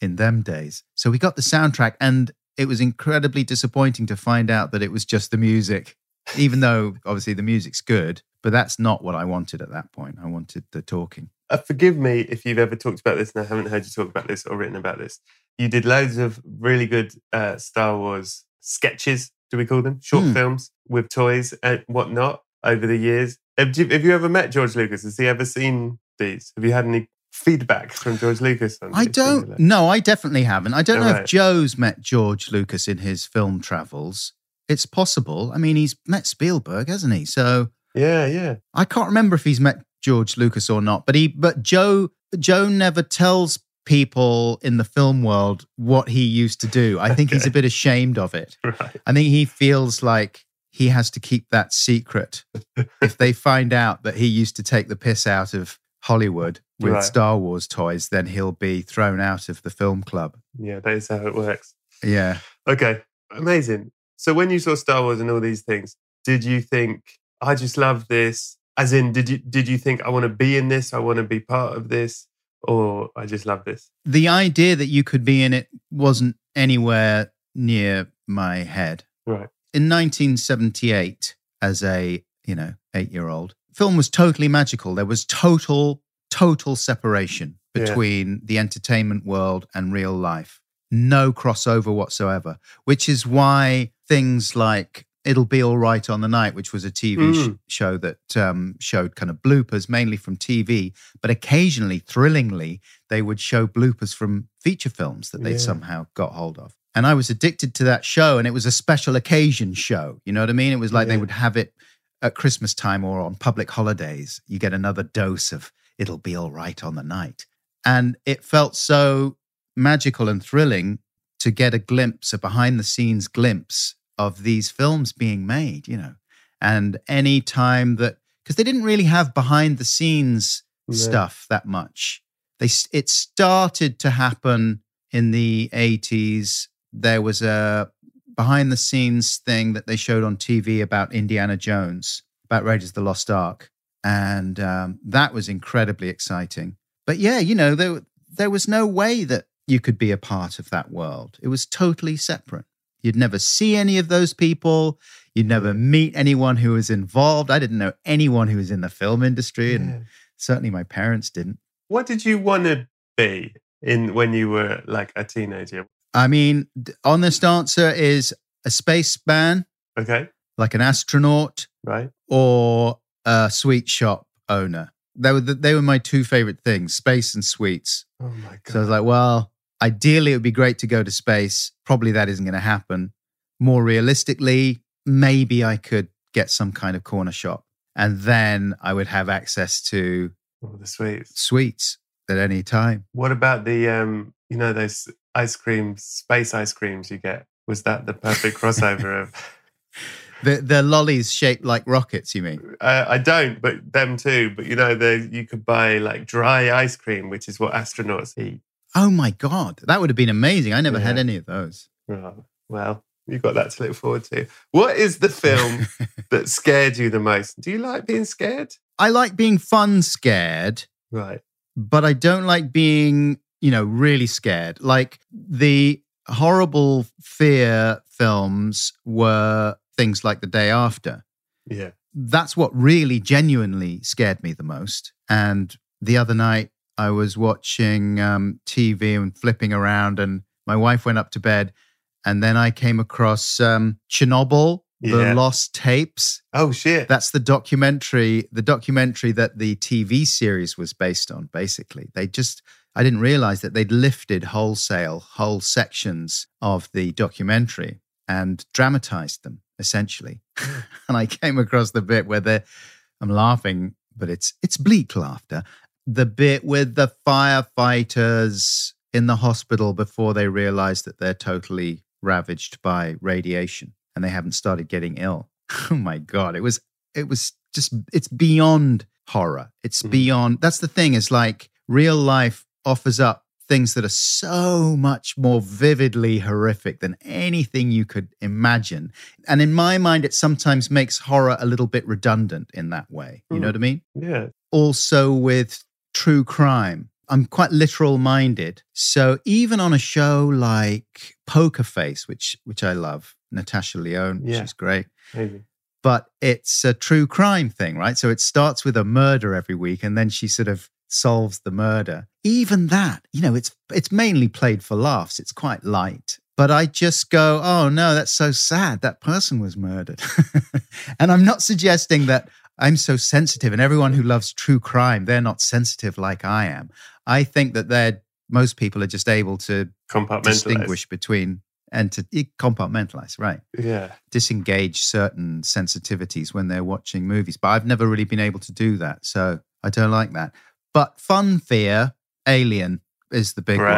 in them days so we got the soundtrack and it was incredibly disappointing to find out that it was just the music even though obviously the music's good but that's not what I wanted at that point I wanted the talking Uh, forgive me if you've ever talked about this and I haven't heard you talk about this or written about this. You did loads of really good uh, Star Wars sketches, do we call them? Short Hmm. films with toys and whatnot over the years. Have you, have you ever met George Lucas? Has he ever seen these? Have you had any feedback from George Lucas? On I don't no I definitely haven't I don't know Alright. if Joe's met George Lucas in his film travels it's possible I mean he's met Spielberg hasn't he so Yeah, yeah. I can't remember if he's met George Lucas or not, but he but Joe Joe never tells people in the film world what he used to do. I think he's a bit ashamed of it. Right. I think he feels like he has to keep that secret. if they find out that he used to take the piss out of Hollywood with Right. Star Wars toys, then he'll be thrown out of the film club. Yeah, that is how it works. Yeah. Okay, amazing. So when you saw Star Wars and all these things, did you think I just love this? As in, did you did you think I want to be in this? I want to be part of this, or I just love this? The idea that you could be in it wasn't anywhere near my head. Right. in 1978 as a you know eight year old film was totally magical there was total total separation Yeah. between the entertainment world and real life no crossover whatsoever which is why things like it'll be all right on the night which was a tv sh- Mm. show that um, showed kind of bloopers mainly from tv but occasionally thrillingly they would show bloopers from feature films that they'd Yeah. somehow got hold of and I was addicted to that show, and it was a special occasion show. You know what I mean? It was like they would have it at Christmas time or on public holidays, you get another dose of it'll be all right on the night. And it felt so magical and thrilling to get a glimpse, a behind the scenes glimpse of these films being made, you know. And any time that, because they didn't really have behind the scenes No. stuff that much. They it started to happen in the 80s. There was a behind the scenes thing that they showed on TV about Indiana Jones, about Raiders of the Lost Ark. And um, that was incredibly exciting. But yeah, you know, there, there was no way that you could be a part of that world. It was totally separate. You'd never see any of those people. You'd never meet anyone who was involved. I didn't know anyone who was in the film industry, and Yeah. certainly my parents didn't. What did you want to be in when you were like a teenager? I mean, honest answer is a spaceman, Okay, like an astronaut, right. or a sweet shop owner. They were the, they were my two favorite things: space and sweets. Oh my god. So I was like, well, ideally, it would be great to go to space. Probably that isn't going to happen. More realistically, maybe I could get some kind of corner shop, and then I would have access to oh, the sweets. sweets at any time. What about the um, you know, those ice creams, space ice creams you get? Was that the perfect crossover of? The the lollies shaped like rockets. You mean? Uh, I don't, but them too. But you know, they you could buy like dry ice cream, which is what astronauts eat. Oh my god, that would have been amazing. I never had any of those. Oh, well, you've got that to look forward to. What is the film that scared you the most? Do you like being scared? I like being fun scared, Right. but I don't like being, you know, really scared. Like the horrible fear films were things like The Day After. Yeah. That's what really genuinely scared me the most. And the other night, I was watching um, TV and flipping around, and my wife went up to bed. And then I came across um, Chernobyl, Yeah. the lost tapes. Oh shit. That's the documentary, the documentary that the TV series was based on, basically. They just, I didn't realize that they'd lifted wholesale, whole sections of the documentary and dramatized them, essentially. and I came across the bit where they're, I'm laughing, but it's it's bleak laughter. The bit with the firefighters in the hospital before they realize that they're totally ravaged by radiation and they haven't started getting ill. Oh my god, it was it was just it's beyond horror. It's Mhm. beyond that's the thing is like real life offers up things that are so much more vividly horrific than anything you could imagine. And in my mind it sometimes makes horror a little bit redundant in that way. You know Mm. what I mean? yeah. also with true crime. I'm quite literal minded. So even on a show like Poker Face, which which I love, Natasha Lyonne, Yeah. she's great. Maybe. But it's a true crime thing, right? So it starts with a murder every week and then she sort of solves the murder. Even that, you know, it's it's mainly played for laughs. It's quite light. But I just go, oh no, that's so sad. That person was murdered. and I'm not suggesting that I'm so sensitive and everyone who loves true crime, they're not sensitive like I am. I think that they're most people are just able to Compartmentalize. distinguish between and to compartmentalize, right? Yeah. disengage certain sensitivities when they're watching movies. But I've never really been able to do that. So I don't like that. But fun fear, Alien is the big one.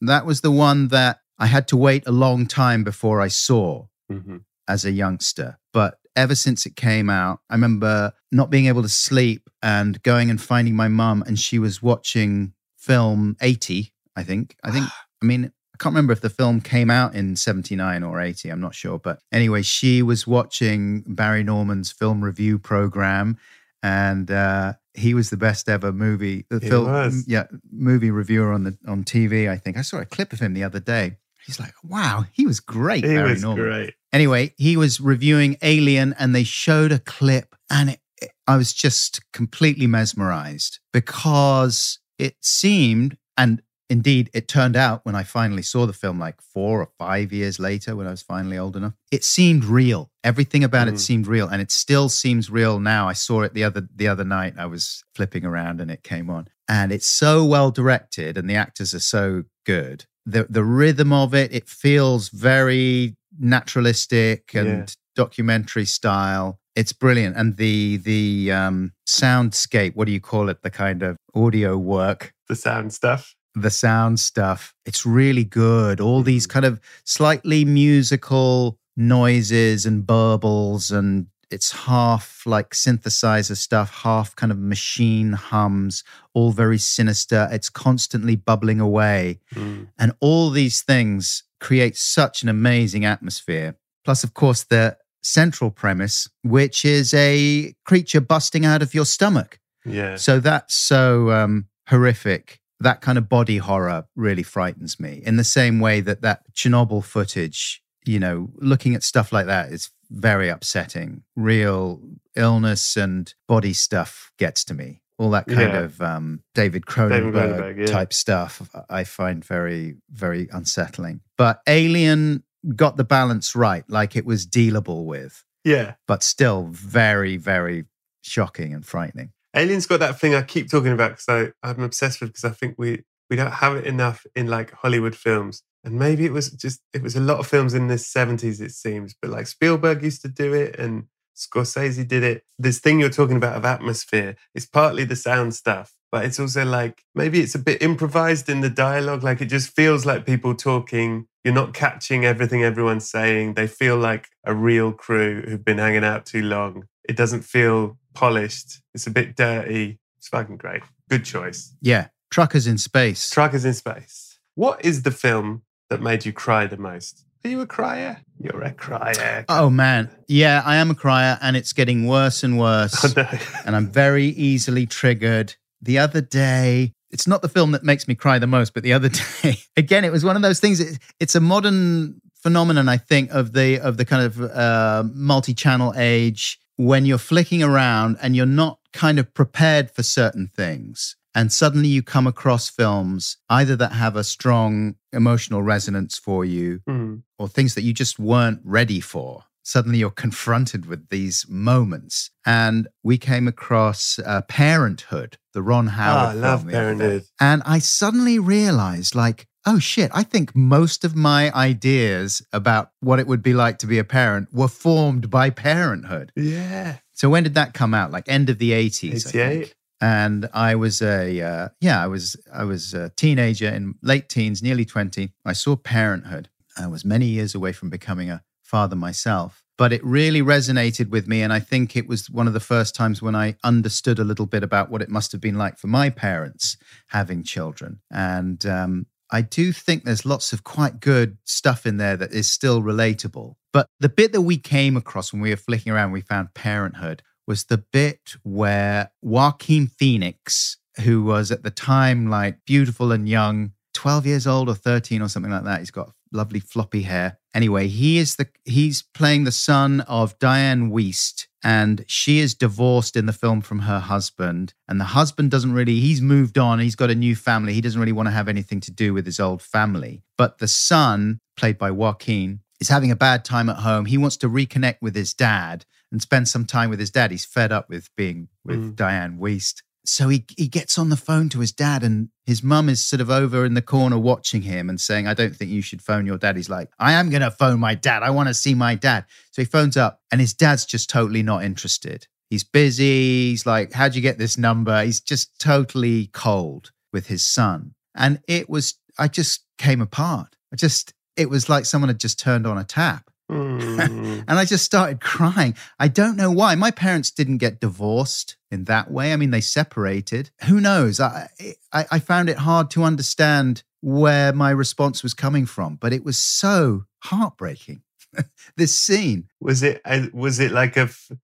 That was the one that I had to wait a long time before I saw hmm as a youngster. But ever since it came out, I remember not being able to sleep and going and finding my mum, and she was watching film 80, I think. I think, I mean, I can't remember if the film came out in 79 or 80, I'm not sure. But anyway, she was watching Barry Norman's film review program, and uh, he was the best ever movie, the film, yeah, movie reviewer on the on TV. I think I saw a clip of him the other day. He's like, wow, he was great. He Barry was Norman. great. Anyway, he was reviewing Alien and they showed a clip and it, it- I was just completely mesmerized because it seemed, and indeed it turned out when I finally saw the film, like four or five years later, when I was finally old enough, it seemed real. Everything about Mm. it seemed real and it still seems real now. I saw it the other the other night. I was flipping around and it came on. And it's so well directed and the actors are so good. The the rhythm of it, it feels very naturalistic and Yeah. documentary style. It's brilliant, and the the um, soundscape. What do you call it? The kind of audio work, The sound stuff. the sound stuff. It's really good. All these kind of slightly musical noises and burbles, and it's half like synthesizer stuff, half kind of machine hums. All very sinister. It's constantly bubbling away. Mm. And all these things create such an amazing atmosphere. Plus, of course, the central premise, which is a creature busting out of your stomach. Yeah. So that's so um, horrific. That kind of body horror really frightens me in the same way that that Chernobyl footage, you know, looking at stuff like that is very upsetting. Real illness and body stuff gets to me. All that kind Yeah. of um, David Cronenberg, Cronenberg, yeah. type stuff I find very, very unsettling. But Alien got the balance right, like it was dealable with, Yeah. but still very, very shocking and frightening. Alien's got that thing I keep talking about because I'm obsessed with because I think we we don't have it enough in like Hollywood films. And maybe it was just it was a lot of films in the 70s, it seems. But like Spielberg used to do it and Scorsese did it. This thing you're talking about of atmosphere is partly the sound stuff, but it's also like maybe it's a bit improvised in the dialogue. Like it just feels like people talking. You're not catching everything everyone's saying. They feel like a real crew who've been hanging out too long. It doesn't feel polished. It's a bit dirty. It's fucking great. Good choice. Yeah, truckers in space. Truckers in Space. What is the film that made you cry the most? Are you a crier? You're a crier. Oh man, yeah, I am a crier, and it's getting worse and worse. Oh, no. and I'm very easily triggered. The other day, it's not the film that makes me cry the most, but the other day, again, it was one of those things. It, it's a modern phenomenon, I think, of the of the kind of uh, multi-channel age when you're flicking around and you're not kind of prepared for certain things. And suddenly you come across films either that have a strong emotional resonance for you Hmm. or things that you just weren't ready for. Suddenly you're confronted with these moments. And we came across uh, Parenthood, the Ron Ah, Howard I film. love the other day. Parenthood. And I suddenly realized, like, oh shit, I think most of my ideas about what it would be like to be a parent were formed by parenthood. Yeah. So when did that come out? Like end of the 80s. I 88. And I was a uh, yeah, I was I was a teenager in late teens, nearly 20. I saw Parenthood. I was many years away from becoming a father myself. But it really resonated with me. And I think it was one of the first times when I understood a little bit about what it must have been like for my parents having children. And um, I do think there's lots of quite good stuff in there that is still relatable. But the bit that we came across when we were flicking around, we found Parenthood, was the bit where Joaquin Phoenix, who was at the time like beautiful and young, 12 years old or 13 or something like that, he's got lovely floppy hair. Anyway, he is the he's playing the son of Dianne Wiest and she is divorced in the film from her husband and the husband doesn't really he's moved on, he's got a new family, he doesn't really want to have anything to do with his old family. But the son, played by Joaquin, is having a bad time at home. He wants to reconnect with his dad and spend some time with his dad. He's fed up with being with Mm. Dianne Wiest. So he, he gets on the phone to his dad, and his mum is sort of over in the corner watching him and saying, I don't think you should phone your dad. He's like, I am going to phone my dad. I want to see my dad. So he phones up, and his dad's just totally not interested. He's busy. He's like, How'd you get this number? He's just totally cold with his son. And it was, I just came apart. I just, it was like someone had just turned on a tap. Hmm. And I just started crying. I don't know why. My parents didn't get divorced in that way. I mean, they separated. Who knows? I, I, I found it hard to understand where my response was coming from, but it was so heartbreaking. this scene. was it uh, was it like a,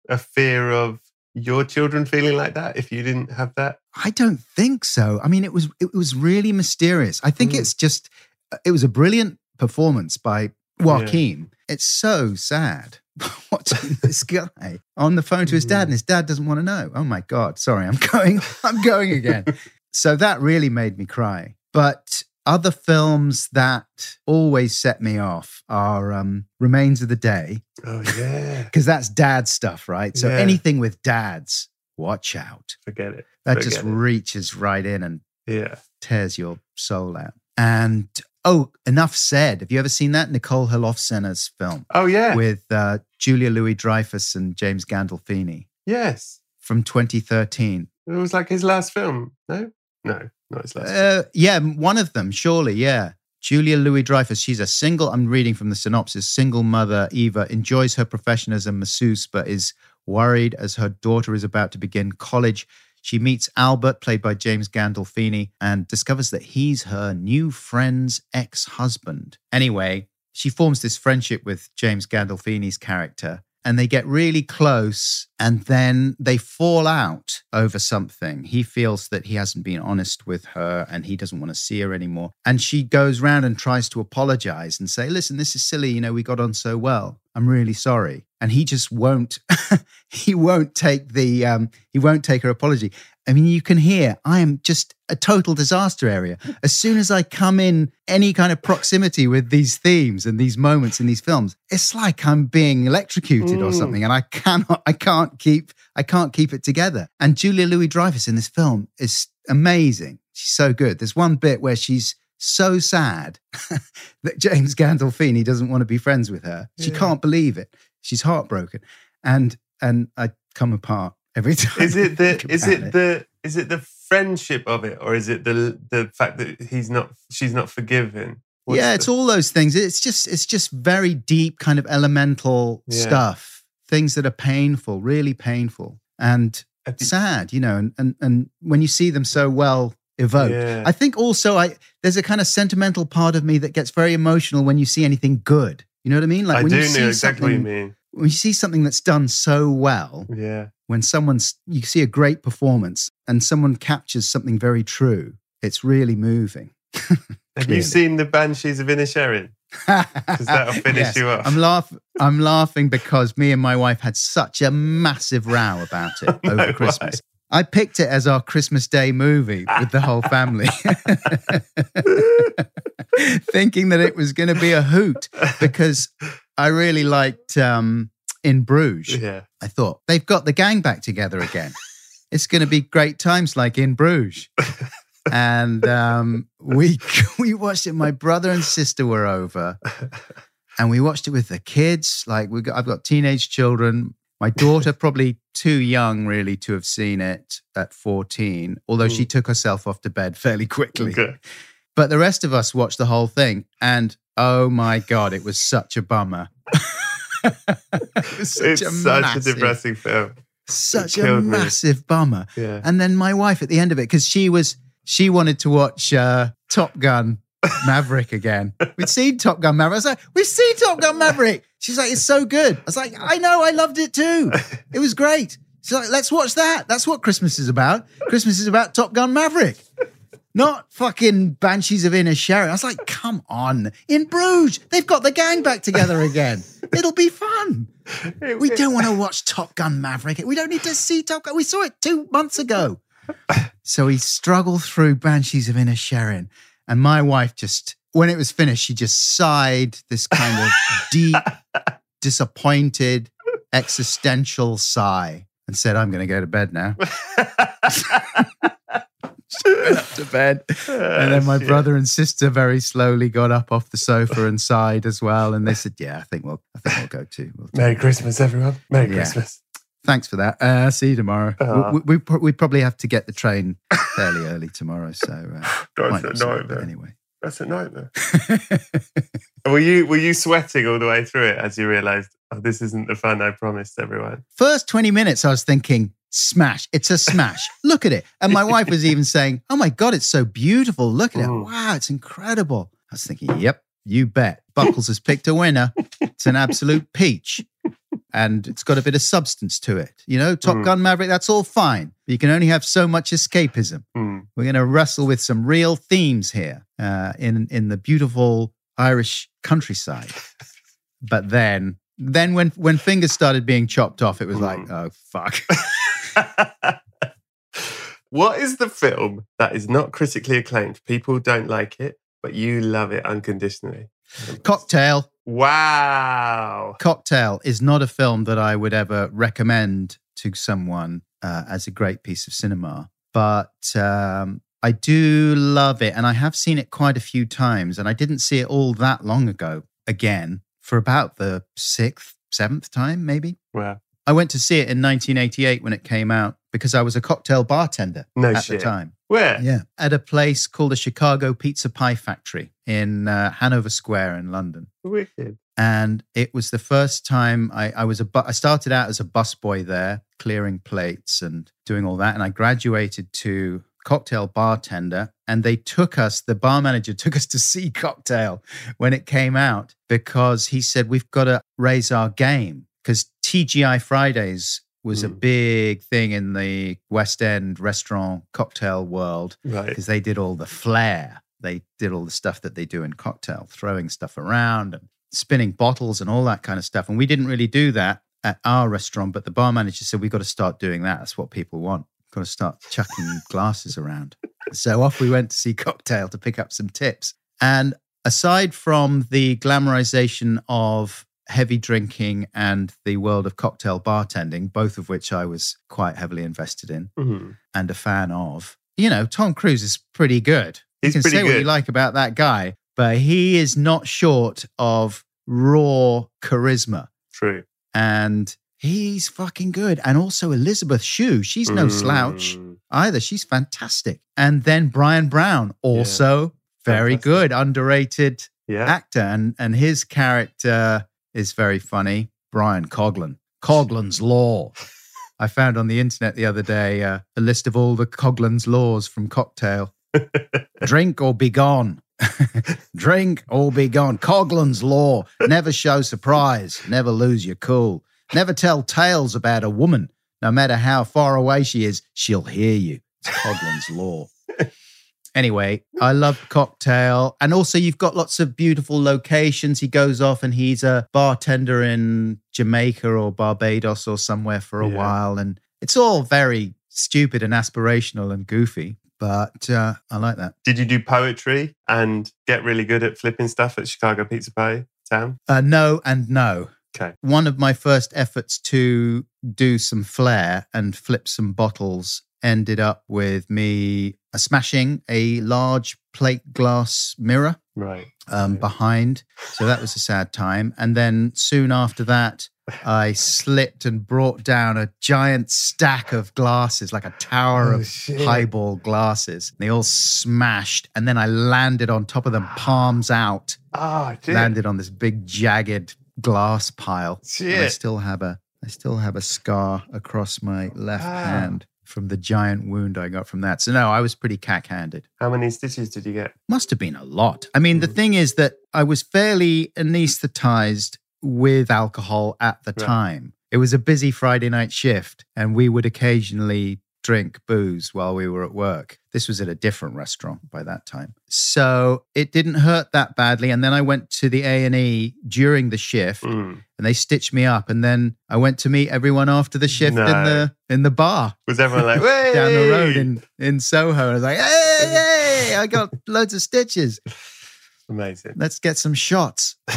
a fear of your children feeling like that if you didn't have that? I don't think so. I mean, it was it was really mysterious. I think Mm. it's just it was a brilliant performance by Joaquin. It's so sad watching this guy on the phone to his dad, and his dad doesn't want to know. Oh my god! Sorry, I'm going. I'm going again. so that really made me cry. But other films that always set me off are um, Remains of the Day Oh yeah. because that's dad stuff, right? So Yeah. anything with dads, watch out. Forget it. That Forget just it. reaches right in and Yeah. tears your soul out. And Oh, enough said. Have you ever seen that Nicole Holofcener's film Oh yeah. with uh, Julia Louis Dreyfus and James Gandolfini yes. from 2013? It was like his last film. No, no, not his last. film. Uh, yeah, one of them, surely. Yeah. Julia Louis Dreyfus, she's a single, I'm reading from the synopsis, single mother, Eva, enjoys her profession as a masseuse, but is worried as her daughter is about to begin college. She meets Albert, played by James Gandolfini, and discovers that he's her new friend's ex husband. Anyway, she forms this friendship with James Gandolfini's character, and they get really close, and then they fall out over something. He feels that he hasn't been honest with her, and he doesn't want to see her anymore. And she goes round and tries to apologize and say, Listen, this is silly. You know, we got on so well. I'm really sorry. And he just won't, he won't take the, um, he won't take her apology. I mean, you can hear I am just a total disaster area. As soon as I come in any kind of proximity with these themes and these moments in these films, it's like I'm being electrocuted or Mm. something, and I cannot, I can't keep, I can't keep it together. And Julia Louis Dreyfus in this film is amazing. She's so good. There's one bit where she's so sad that James Gandolfini doesn't want to be friends with her. She Yeah. can't believe it. She's heartbroken, and and I come apart every time. Is it the is about it the is it the friendship of it, or is it the the fact that he's not she's not forgiven? What's yeah, the- it's all those things. It's just it's just very deep, kind of elemental Yeah. stuff. Things that are painful, really painful, and sad. You know, and and and when you see them so well evoked, Yeah. I think also I there's a kind of sentimental part of me that gets very emotional when you see anything good. You know what I mean? Like I when do you know see exactly what you mean. when you see something that's done so well, Yeah. When someone's you see a great performance and someone captures something very true, it's really moving. Have Clearly. you seen the Banshees of Inisherin? Because that'll finish you off. I'm laugh. I'm laughing because me and my wife had such a massive row about it No over way. Christmas. I picked it as our Christmas Day movie with the whole family, thinking that it was going to be a hoot because I really liked um, In Bruges. Yeah. I thought they've got the gang back together again. it's going to be great times like in Bruges. and um, we we watched it. My brother and sister were over, and we watched it with the kids. Like we got, I've got teenage children. My daughter probably too young really to have seen it at fourteen, although she took herself off to bed fairly quickly. Okay. But the rest of us watched the whole thing, and oh my god, it was such a bummer. It such It's a such a depressing film. such a killed me. massive bummer. Yeah. And then my wife at the end of it, because she was she wanted to watch uh, Top Gun Maverick again. We'd seen Top Gun Maverick. I was like, we've seen Top Gun Maverick. She's like, it's so good. I was like, I know, I loved it too. It was great. She's like, let's watch that. That's what Christmas is about. Christmas is about Top Gun Maverick. Not fucking Banshees of Inisherin. I was like, come on. In Bruges, they've got the gang back together again. It'll be fun. We don't want to watch Top Gun Maverick. We don't need to see Top Gun. We saw it two months ago. So he struggled through Banshees of Inisherin. And my wife just, when it was finished, she just sighed this kind of deep, disappointed, existential sigh and said, I'm going to go to bed now. Went up to bed. And then my Shit. brother and sister very slowly got up off the sofa and sighed as well. And they said, Yeah, I think we'll, I think we'll go too. We'll Merry Christmas, everyone. Merry Yeah. Christmas. Thanks for that. Uh, see you tomorrow. Ah. we, we, we, probably have to get the train fairly early tomorrow. So, uh, That's a nightmare. anyway. That's a nightmare. were you were you sweating all the way through it as you realised, oh, this isn't the fun I promised everyone? First 20 minutes, I was thinking, smash. It's a smash. Look at it. And my wife was even saying, Oh my God, it's so beautiful. Look at it. Mm. Wow, it's incredible. I was thinking, Yep, you bet. Buckles has picked a winner. It's an absolute peach. And it's got a bit of substance to it. You know, Top Mm. Gun Maverick, that's all fine. But you can only have so much escapism. Hmm. We're going to wrestle with some real themes here uh, in in the beautiful Irish countryside. But then, then when when fingers started being chopped off, it was like, Mm. oh fuck. what is the film that is not critically acclaimed? People don't like it, but you love it unconditionally. Cocktail. Wow. Cocktail is not a film that I would ever recommend to someone uh, as a great piece of cinema. But um, I do love it. And I have seen it quite a few times. And I didn't see it all that long ago again for about the sixth, seventh time, maybe. Wow. I went to see it in 1988 when it came out because I was a cocktail bartender No at shit. the time. Where? Yeah. At a place called the Chicago Pizza Pie Factory in uh, Hanover Square in London. Wicked. And it was the first time I, I was a bu- I started out as a busboy there, clearing plates and doing all that. And I graduated to cocktail bartender. And they took us, the bar manager took us to see cocktail when it came out because he said, We've got to raise our game. Because TGI Fridays was a Mm. big thing in the West End restaurant cocktail world Right. because they did all the flair. They did all the stuff that they do in cocktail, throwing stuff around and spinning bottles and all that kind of stuff. And we didn't really do that at our restaurant, but the bar manager said, We've got to start doing that. That's what people want. Got to start chucking glasses around. So off we went to see Cocktail to pick up some tips. And aside from the glamorization of heavy drinking and the world of cocktail bartending, both of which I was quite heavily invested in Mhm. and a fan of. You know, Tom Cruise is pretty good. He's you can say what you like about that guy, but he is not short of raw charisma. True. And he's fucking good. And also Elizabeth Shue, she's no slouch Mm. either. She's fantastic. And then Bryan Brown, also very Fantastic. good, underrated Yeah. actor. And and his character is very funny. Brian Coughlin, Coughlin's Law. I found on the internet the other day uh, a list of all the Coughlin's laws from Cocktail. Drink or be gone. Drink or be gone. Coughlin's Law. Never show surprise. Never lose your cool. Never tell tales about a woman. No matter how far away she is, she'll hear you. It's Coughlin's Law. Anyway, I love cocktail. And also, you've got lots of beautiful locations. He goes off and he's a bartender in Jamaica or Barbados or somewhere for a Yeah. while. And it's all very stupid and aspirational and goofy, but uh, I like that. Did you do poetry and get really good at flipping stuff at Chicago Pizza Pie Town? Uh, no and no. Okay. One of my first efforts to do some flair and flip some bottles ended up with me smashing a large plate glass mirror Right. um, behind. So that was a sad time. And then soon after that, I slipped and brought down a giant stack of glasses, like a tower Oh, of shit. highball glasses. They all smashed. And then I landed on top of them, palms out, Ah, shit. landed on this big jagged glass pile. And I still have a I still have a scar across my left Ah. hand from the giant wound I got from that. So no, I was pretty cack-handed. How many stitches did you get? Must have been a lot. I mean, the Mm. thing is that I was fairly anesthetized with alcohol at the Right. time. It was a busy Friday night shift, and we would occasionally drink booze while we were at work. This was at a different restaurant by that time. So it didn't hurt that badly. And then I went to the A&E during the shift Mm. and they stitched me up. And then I went to meet everyone after the shift in the in the bar Was everyone like, down the road in, in Soho. I was like, hey, hey, I got loads of stitches. Amazing. Let's get some shots.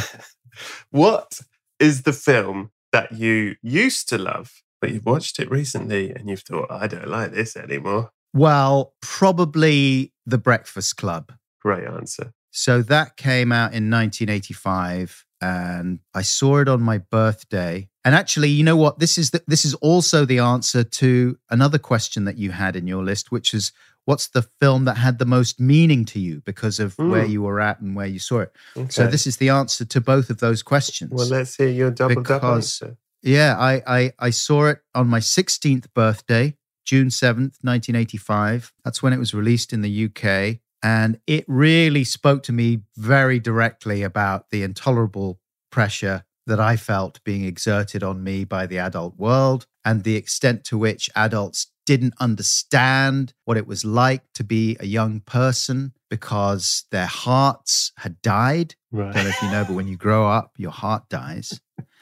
What is the film that you used to love, but you've watched it recently and you've thought, I don't like this anymore? Well, probably The Breakfast Club. Great answer. So that came out in 1985 and I saw it on my birthday. And actually, you know what? This is the, this is also the answer to another question that you had in your list, which is what's the film that had the most meaning to you because of where Mm. you were at and where you saw it. Okay. So this is the answer to both of those questions. Well, let's hear your double double answer. Yeah, I, I I saw it on my 16th birthday, June 7th, 1985. That's when it was released in the UK. And it really spoke to me very directly about the intolerable pressure that I felt being exerted on me by the adult world and the extent to which adults didn't understand what it was like to be a young person because their hearts had died don't know if you know, but when you grow up, your heart dies.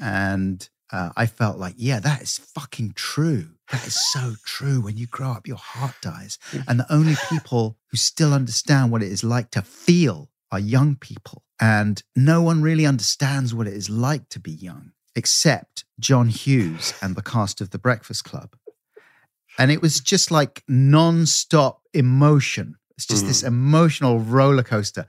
And uh, I felt like, yeah, that is fucking true. That is so true. When you grow up, your heart dies. And the only people who still understand what it is like to feel are young people. And no one really understands what it is like to be young, except John Hughes and the cast of The Breakfast Club. and it was just like non-stop emotion. It's just this emotional roller coaster.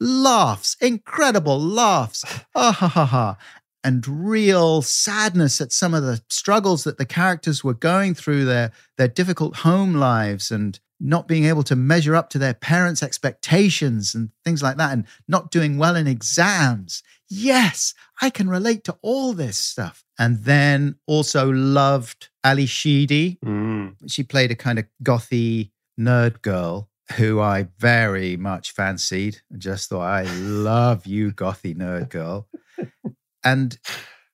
Laughs, incredible laughs. Ah ha ha ha. And real sadness at some of the struggles that the characters were going through their their difficult home lives and not being able to measure up to their parents' expectations and things like that, and not doing well in exams. Yes, I can relate to all this stuff. And then also loved Ally Sheedy. Mm. She played a kind of gothy nerd girl who I very much fancied. Just thought, I love you, gothy nerd girl. And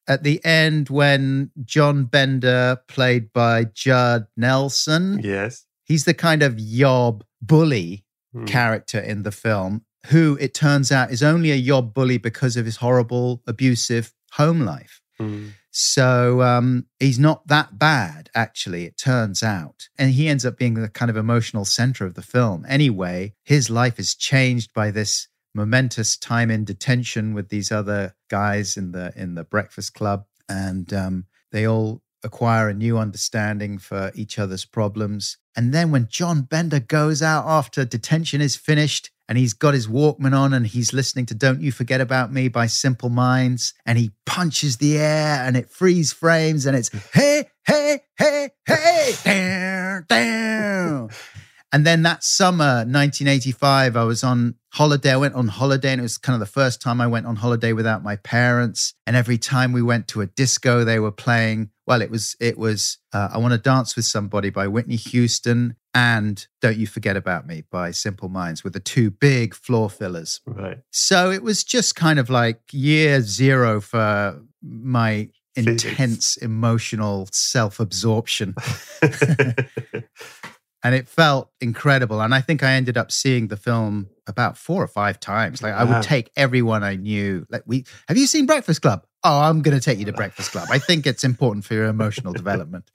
at the end, when John Bender, played by Judd Nelson, Yes. he's the kind of yob bully Mm. character in the film who it turns out is only a yob bully because of his horrible abusive home life Mm. so um, he's not that bad actually it turns out and he ends up being the kind of emotional center of the film anyway his life is changed by this momentous time in detention with these other guys in the in the breakfast club and um, they all acquire a new understanding for each other's problems. And then when John Bender goes out after detention is finished and he's got his Walkman on and he's listening to Don't You Forget About Me by Simple Minds and he punches the air and it freeze frames and it's hey, hey, hey, hey, down, down. And then that summer, 1985, I was on holiday. I went on holiday, and it was kind of the first time I went on holiday without my parents. And every time we went to a disco, they were playing. Well, it was it was uh, I Want to Dance with Somebody by Whitney Houston and Don't You Forget About Me by Simple Minds, with the two big floor fillers. Right. So it was just kind of like year zero for my intense emotional self absorption and it felt incredible. And I think I ended up seeing the film about four or five times. Like I would take everyone I knew. Like we have you seen Breakfast Club? Oh, I'm going to take you to Breakfast Club. I think it's important for your emotional development.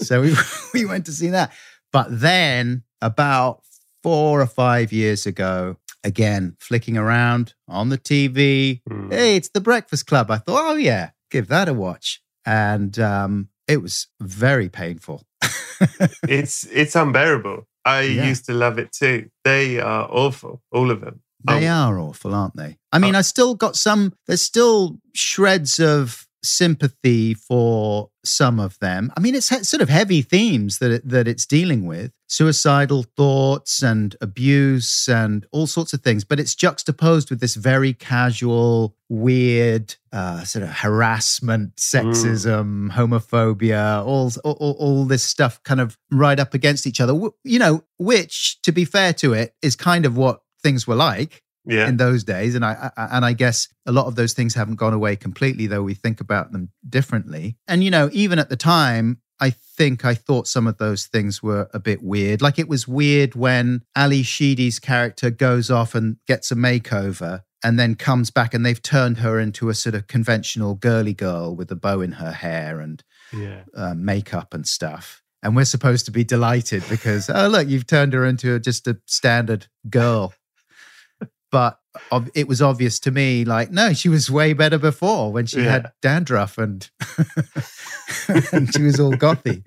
So we we went to see that. But then about four or five years ago, again flicking around on the TV. Mm. Hey, it's the Breakfast Club. I thought, oh yeah, give that a watch. And um, it was very painful. it's it's unbearable. I Yeah. used to love it too. They are awful, all of them. They Oh. are awful, aren't they? I mean, oh. I still got some, there's still shreds of sympathy for some of them. I mean, it's sort of heavy themes that it, that it's dealing with. Suicidal thoughts and abuse and all sorts of things, but it's juxtaposed with this very casual, weird uh, sort of harassment, sexism, homophobia, all, all, all this stuff kind of right up against each other, you know, which, to be fair to it, is kind of what things were like Yeah. in those days and I, I and I guess a lot of those things haven't gone away completely though we think about them differently and you know even at the time I think I thought some of those things were a bit weird like it was weird when Ally Sheedy's character goes off and gets a makeover and then comes back and they've turned her into a sort of conventional girly girl with a bow in her hair and yeah. uh, makeup and stuff. And we're supposed to be delighted because, oh, look, you've turned her into just a standard girl. But it was obvious to me, like, no, she was way better before when she Yeah. had dandruff and, and she was all gothy.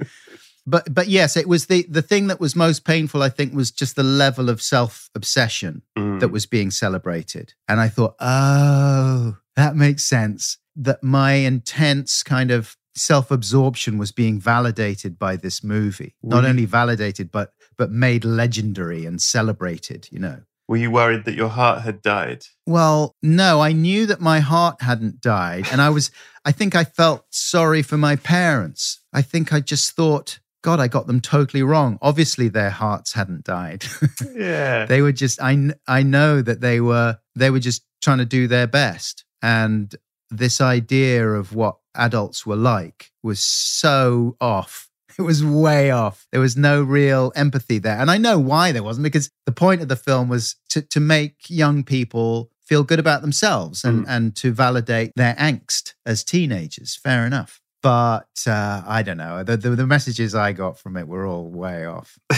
But but yes, it was the the thing that was most painful. I think was just the level of self obsession Mm. that was being celebrated. And I thought, oh, that makes sense. That my intense kind of self absorption was being validated by this movie. Not only validated, but but made legendary and celebrated, you know. Were you worried that your heart had died? Well, no, I knew that my heart hadn't died. And I was, I think I felt sorry for my parents. I think I just thought, God, I got them totally wrong. Obviously, their hearts hadn't died. Yeah. they were just, I, I know that they were they were just trying to do their best and this idea of what adults were like was so off it was way off. There was no real empathy there. And I know why there wasn't because the point of the film was to to make young people feel good about themselves and and to validate their angst as teenagers. Fair enough. But uh, I don't know. The, the the messages I got from it were all way off.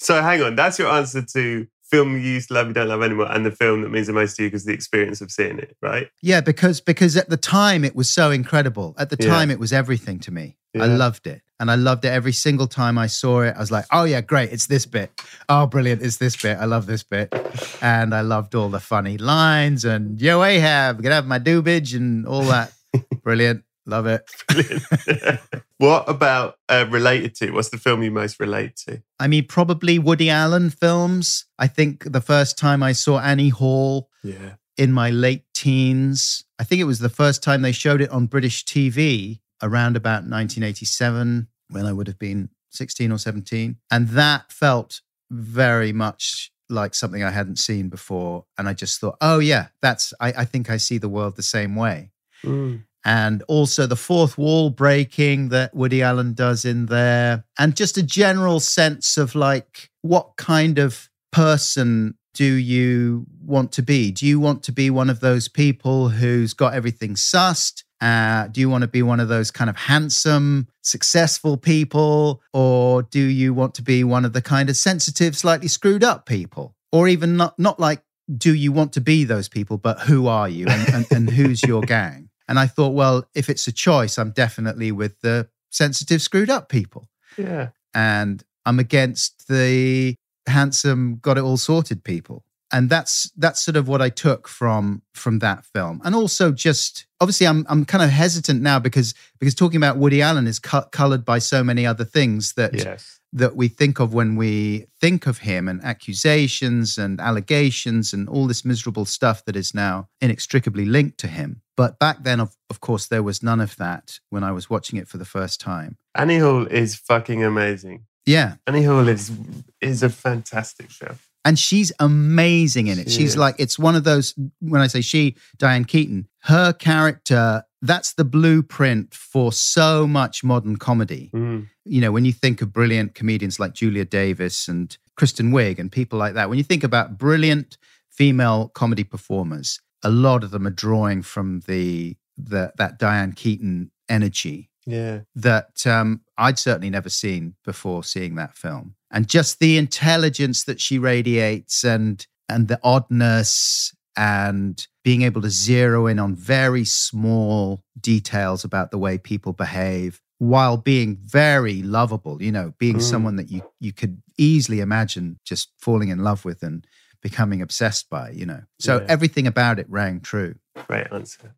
So hang on, that's your answer to film you used to love, you don't love anymore, and the film that means the most to you because the experience of seeing it, right? Yeah, because because at the time it was so incredible. At the Yeah. time it was everything to me. I loved it. And I loved it every single time I saw it. I was like, oh, yeah, great. It's this bit. Oh, brilliant. It's this bit. I love this bit. And I loved all the funny lines and, yo, Ahab, get have my doobage and all that. brilliant. Love it. what about uh, related to? What's the film you most relate to? I mean, probably Woody Allen films. I think the first time I saw Annie Hall Yeah. in my late teens, I think it was the first time they showed it on British TV around about 1987 when I would have been 16 or 17. And that felt very much like something I hadn't seen before. And I just thought, oh, yeah, that's, I, I think I see the world the same way Mm. And also the fourth wall breaking that Woody Allen does in there, and just a general sense of like, what kind of person do you want to be? Do you want to be one of those people who's got everything sussed? Uh, do you want to be one of those kind of handsome, successful people? Or do you want to be one of the kind of sensitive, slightly screwed up people? Or even not, not like, do you want to be those people, but who are you and, and, and who's your gang? And I thought, well, if it's a choice, I'm definitely with the sensitive, screwed up people. Yeah. And I'm against the handsome, got it all sorted people. And that's that's sort of what I took from from that film. And also just obviously I'm I'm kind of hesitant now because because talking about Woody Allen is co- colored by so many other things that Yes. That we think of when we think of him and accusations and allegations and all this miserable stuff that is now inextricably linked to him. But back then, of, of course, there was none of that when I was watching it for the first time. Annie Hall is fucking amazing. Yeah. Annie Hall is is a fantastic film. And she's amazing in it. She she's is. like, it's one of those, when I say she, Diane Keaton, her character, that's the blueprint for so much modern comedy. Mm. you know, when you think of brilliant comedians like Julia Davis and Kristen Wiig and people like that, when you think about brilliant female comedy performers, a lot of them are drawing from the, the that Diane Keaton energy Yeah. that um, I'd certainly never seen before seeing that film, and just the intelligence that she radiates, and and the oddness, and being able to zero in on very small details about the way people behave, while being very lovable. You know, being Mm. someone that you you could easily imagine just falling in love with and becoming obsessed by. You know, so Yeah. everything about it rang true. Great answer.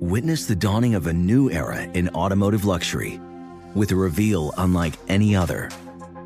Witness the dawning of a new era in automotive luxury with a reveal unlike any other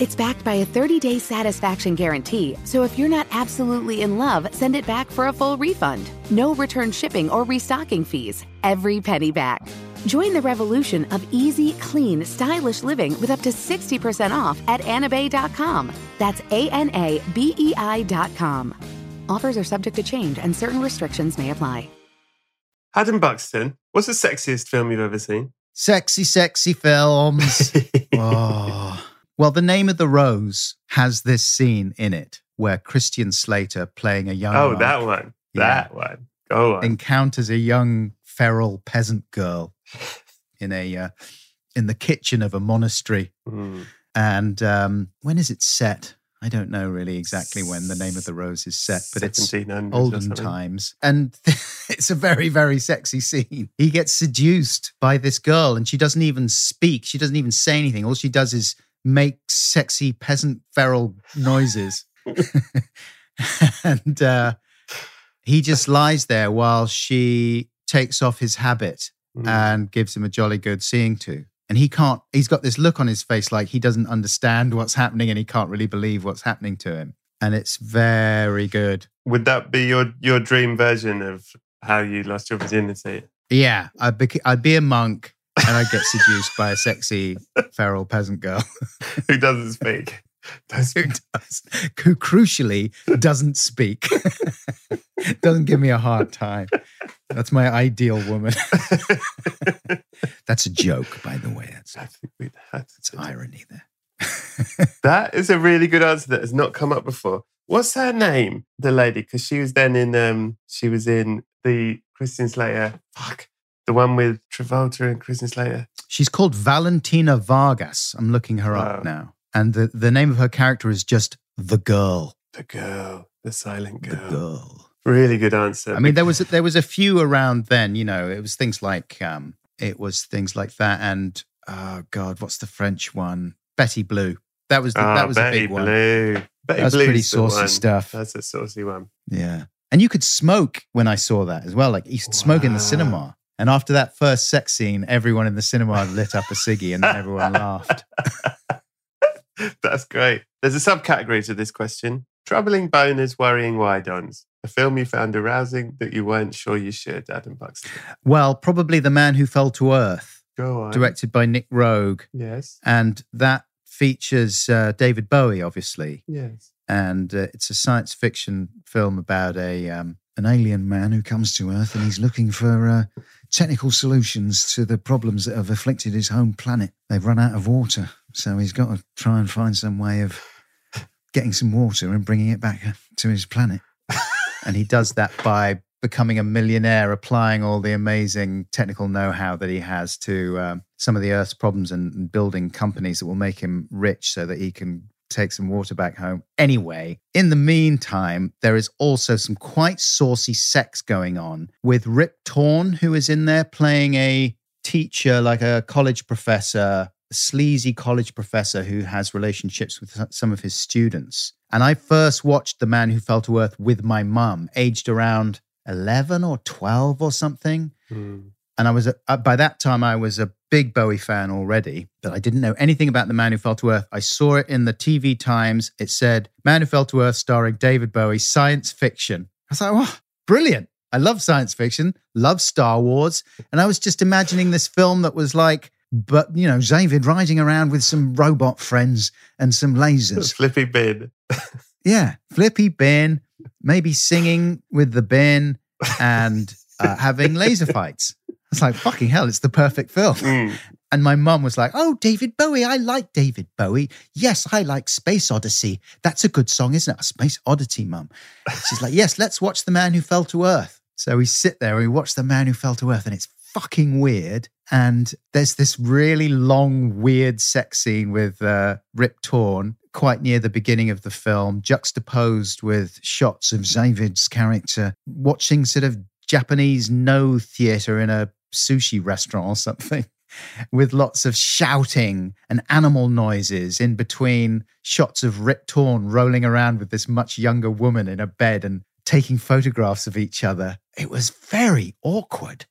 It's backed by a 30 day satisfaction guarantee, so if you're not absolutely in love, send it back for a full refund. No return shipping or restocking fees. Every penny back. Join the revolution of easy, clean, stylish living with up to 60% off at anabei.com. That's A N A B E I.com. Offers are subject to change and certain restrictions may apply. Adam Buxton, what's the sexiest film you've ever seen? Sexy, sexy films. oh. Well, The Name of the Rose has this scene in it where Christian Slater, playing a young oh, that one. Yeah. That one. Go on. encounters a young feral peasant girl in a uh, in the kitchen of a monastery. Mm. And um, when is it set? I don't know really exactly when the name of the rose is set, but it's 1700s or olden times. And it's a very, very sexy scene. He gets seduced by this girl and she doesn't even speak. She doesn't even say anything. All she does is make sexy peasant feral noises. and uh, he just lies there while she takes off his habit Mm. and gives him a jolly good seeing to. And he can't, he's got this look on his face like he doesn't understand what's happening and he can't really believe what's happening to him. And it's very good. Would that be your, your dream version of how you lost your virginity? Yeah, I'd be, I'd be a monk and I'd get seduced by a sexy feral peasant girl Who doesn't speak? Does who does, who crucially doesn't speak, doesn't give me a hard time. That's my ideal woman. That's a joke, by the way. That's, I think we had that's irony there. That is a really good answer that has not come up before. What's her name? The lady, because she was then in um she was in the Christian Slater. Fuck. The one with Travolta and Christian Slater. She's called Valentina Vargas. I'm looking her Wow. up now. And the, the name of her character is just The Girl. The girl. The silent Girl. The girl. Really good answer. I mean, there was there was a few around then. You know, it was things like um, it was things like that, and oh god, what's the French one? Betty Blue. That was the, Ah, that was Betty a big one. Blue. Betty That's Blue's pretty saucy one. stuff. That's a saucy one. Yeah, and you could smoke when I saw that as well. Like you could smoke in the cinema. And after that first sex scene, everyone in the cinema lit up a ciggy, and then everyone laughed. That's great. There's a subcategory to this question. Troubling boners, worrying wide-ons. A film you found arousing that you weren't sure you should, Adam Buxton. Well, probably the man who fell to earth, Go on. directed by Nick Roeg, Yes. and that features uh, David Bowie, obviously. Yes. and uh, it's a science fiction film about a um, an alien man who comes to Earth and he's looking for uh, technical solutions to the problems that have afflicted his home planet. They've run out of water, so he's got to try and find some way of getting some water and bringing it back uh, to his planet. and he does that by becoming a millionaire, applying all the amazing technical know-how that he has to um, some of the Earth's problems and building companies that will make him rich, so that he can take some water back home. Anyway, in the meantime, there is also some quite saucy sex going on with Rip Torn, who is in there playing a teacher, like a college professor, a sleazy college professor who has relationships with some of his students. And I first watched The Man Who Fell to Earth with my mum, aged around 11 or 12 or something Mm. And I was a, uh, by that time I was a big Bowie fan already, but I didn't know anything about the Man Who Fell to Earth. I saw it in the TV Times. It said "Man Who Fell to Earth" starring David Bowie, science fiction. I was like, "Oh, brilliant! I love science fiction, love Star Wars," and I was just imagining this film that was like, but you know, David riding around with some robot friends and some lasers. Flippy bin. Yeah, flippy bin, maybe singing with the bin and uh, having laser fights. It's like fucking hell, it's the perfect film. Mm. And my mum was like, "Oh, David Bowie, I like David Bowie. Yes, I like Space Odyssey. That's a good song, isn't it? A Space Oddity, mum." She's like, "Yes, let's watch The Man Who Fell to Earth." So we sit there and we watch The Man Who Fell to Earth, and it's fucking weird. And there's this really long, weird sex scene with uh, Rip Torn quite near the beginning of the film, juxtaposed with shots of David's character watching sort of Japanese Noh theater in a sushi restaurant or something. With lots of shouting and animal noises in between shots of Rip Torn rolling around with this much younger woman in a bed and taking photographs of each other. It was very awkward.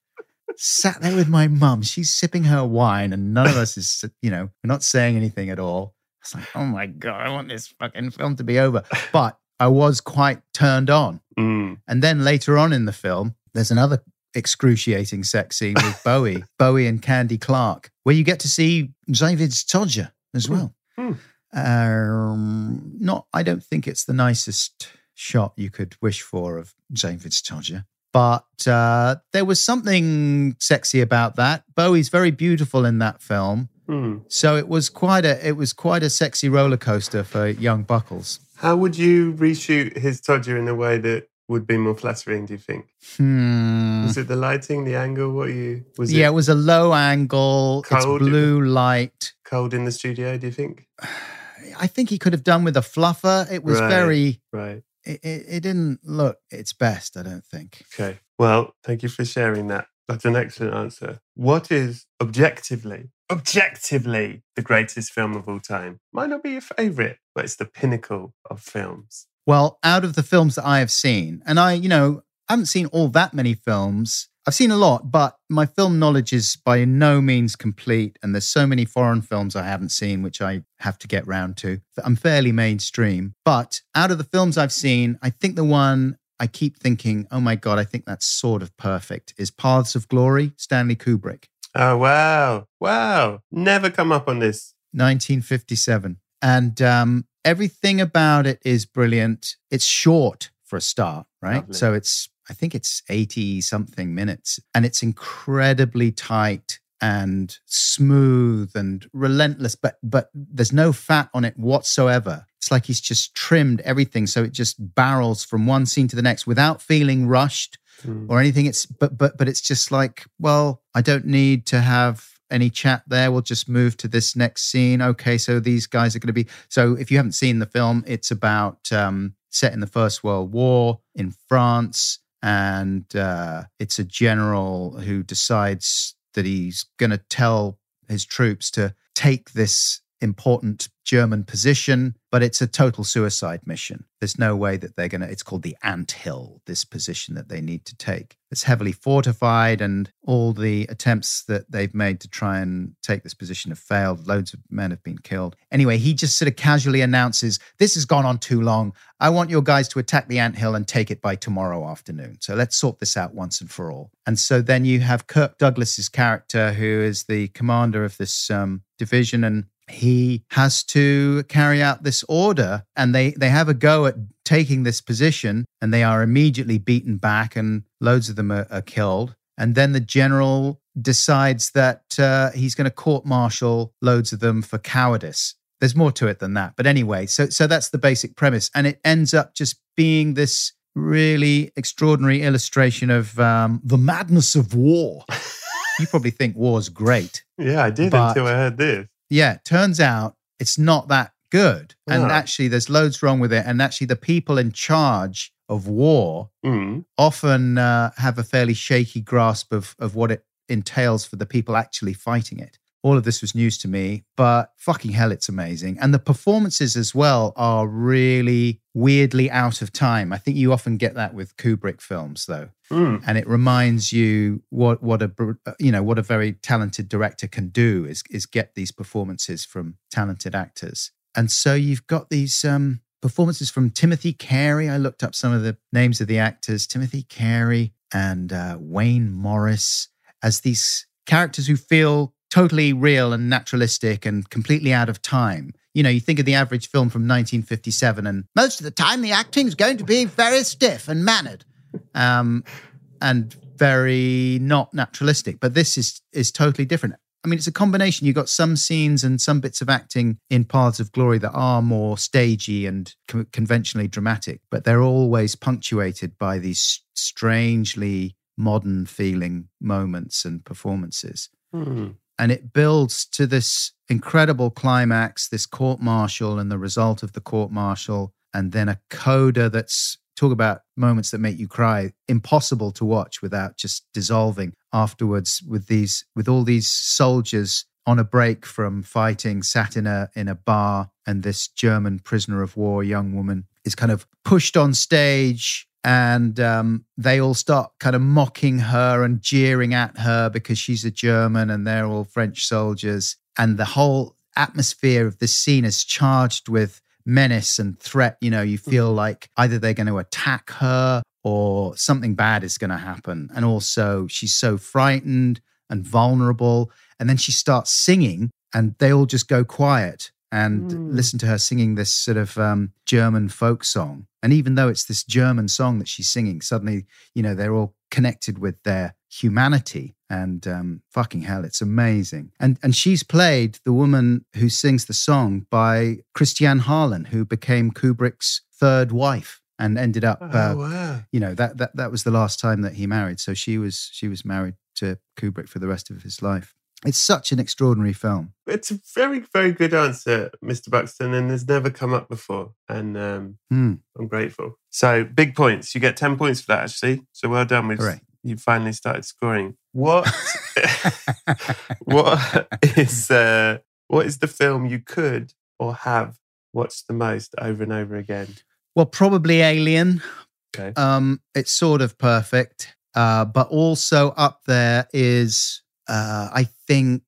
Sat there with my mum. She's sipping her wine, and none of us is, you know, we're not saying anything at all. It's like, oh my God, I want this fucking film to be over. But I was quite turned on. Mm. And then later on in the film, there's another excruciating sex scene with Bowie, Bowie and Candy Clark, where you get to see David Todger as well. Mm. Um, not, I don't think it's the nicest shot you could wish for of David Todger. But uh, there was something sexy about that. Bowie's very beautiful in that film. Hmm. So it was quite a it was quite a sexy roller coaster for young Buckles. How would you reshoot his Todger in a way that would be more flattering? Do you think? Hmm. Was it the lighting, the angle? What you was yeah, it it was a low angle. Cold? It's blue light. cold in the studio? Do you think? I think he could have done with a fluffer. It was Right. very. Right. It, it, it didn't look its best. I don't think. Okay. Well, thank you for sharing that. That's an excellent answer. What is objectively, objectively the greatest film of all time? Might not be your favorite, but it's the pinnacle of films. Well, out of the films that I have seen, and I, you know, haven't seen all that many films. I've seen a lot, but my film knowledge is by no means complete. And there's so many foreign films I haven't seen, which I have to get round to. I'm fairly mainstream. But out of the films I've seen, I think the one I keep thinking, oh my God, I think that's sort of perfect is Paths of Glory, Stanley Kubrick, Oh, wow. Wow. Never come up on this. 1957. And um, everything about it is brilliant. It's short for a start, right? Lovely. So it's, I think it's 80 something minutes and it's incredibly tight and smooth and relentless, but, but there's no fat on it whatsoever. It's like he's just trimmed everything. So it just barrels from one scene to the next without feeling rushed Hmm. or anything. It's, but, but, but it's just like, well, I don't need to have any chat there. We'll just move to this next scene. Okay, so these guys are going to be. So if you haven't seen the film, it's about um, set in the First World War in France, and uh, it's a general who decides that he's going to tell his troops to take this important German position, but it's a total suicide mission. There's no way that they're going to, it's called the Ant Hill, this position that they need to take. It's heavily fortified, and all the attempts that they've made to try and take this position have failed. Loads of men have been killed. Anyway, he just sort of casually announces, This has gone on too long. I want your guys to attack the Ant Hill and take it by tomorrow afternoon. So let's sort this out once and for all. And so then you have Kirk Douglas's character, who is the commander of this um, division, and he has to carry out this order and they they have a go at taking this position and they are immediately beaten back and loads of them are, are killed. And then the general decides that uh, he's going to court martial loads of them for cowardice. There's more to it than that but anyway so so that's the basic premise. And it ends up just being this really extraordinary illustration of um, the madness of war. You probably think war's great. Yeah, I did But- until I heard this. Yeah, turns out it's not that good. And Yeah. actually, there's loads wrong with it. And actually, the people in charge of war Mm. often uh, have a fairly shaky grasp of, of what it entails for the people actually fighting it. All of this was news to me, but fucking hell, it's amazing. And the performances as well are really weirdly out of time. I think you often get that with Kubrick films, though Mm. and it reminds you what what a you know what a very talented director can do is is get these performances from talented actors and so you've got these um performances from timothy carey i looked up some of the names of the actors timothy carey and uh, wayne morris as these characters who feel totally real and naturalistic and completely out of time you know, you think of the average film from 1957, and most of the time the acting is going to be very stiff and mannered um, and very not naturalistic. But this is is totally different. I mean, it's a combination. You've got some scenes and some bits of acting in Paths of Glory that are more stagey and co- conventionally dramatic, but they're always punctuated by these strangely modern feeling moments and performances Mm. And it builds to this incredible climax this court martial and the result of the court martial and then a coda that's talk about moments that make you cry impossible to watch without just dissolving afterwards with these with all these soldiers on a break from fighting sat in a in a bar and this german prisoner of war young woman is kind of pushed on stage and um, they all start kind of mocking her and jeering at her because she's a German and they're all French soldiers. And the whole atmosphere of this scene is charged with menace and threat. You know, you feel like either they're going to attack her or something bad is going to happen. And also, she's so frightened and vulnerable. And then she starts singing, and they all just go quiet and Mm. listen to her singing this sort of um, German folk song. And even though it's this German song that she's singing, suddenly, you know, they're all connected with their humanity. And um, fucking hell, it's amazing. And and she's played the woman who sings the song by Christiane Harlan, who became Kubrick's third wife and ended up. uh, oh, wow. you know that that that was the last time that he married. So she was she was married to Kubrick for the rest of his life. It's such an extraordinary film. It's a very, very good answer, Mr. Buxton, and has never come up before. And um, Hmm. I'm grateful. So big points. You get 10 points for that, actually. So well done. Hooray. you finally started scoring. What what is uh, what is the film you could or have watched the most over and over again? Well, probably Alien. Okay. Um, it's sort of perfect, uh, but also up there is uh, I think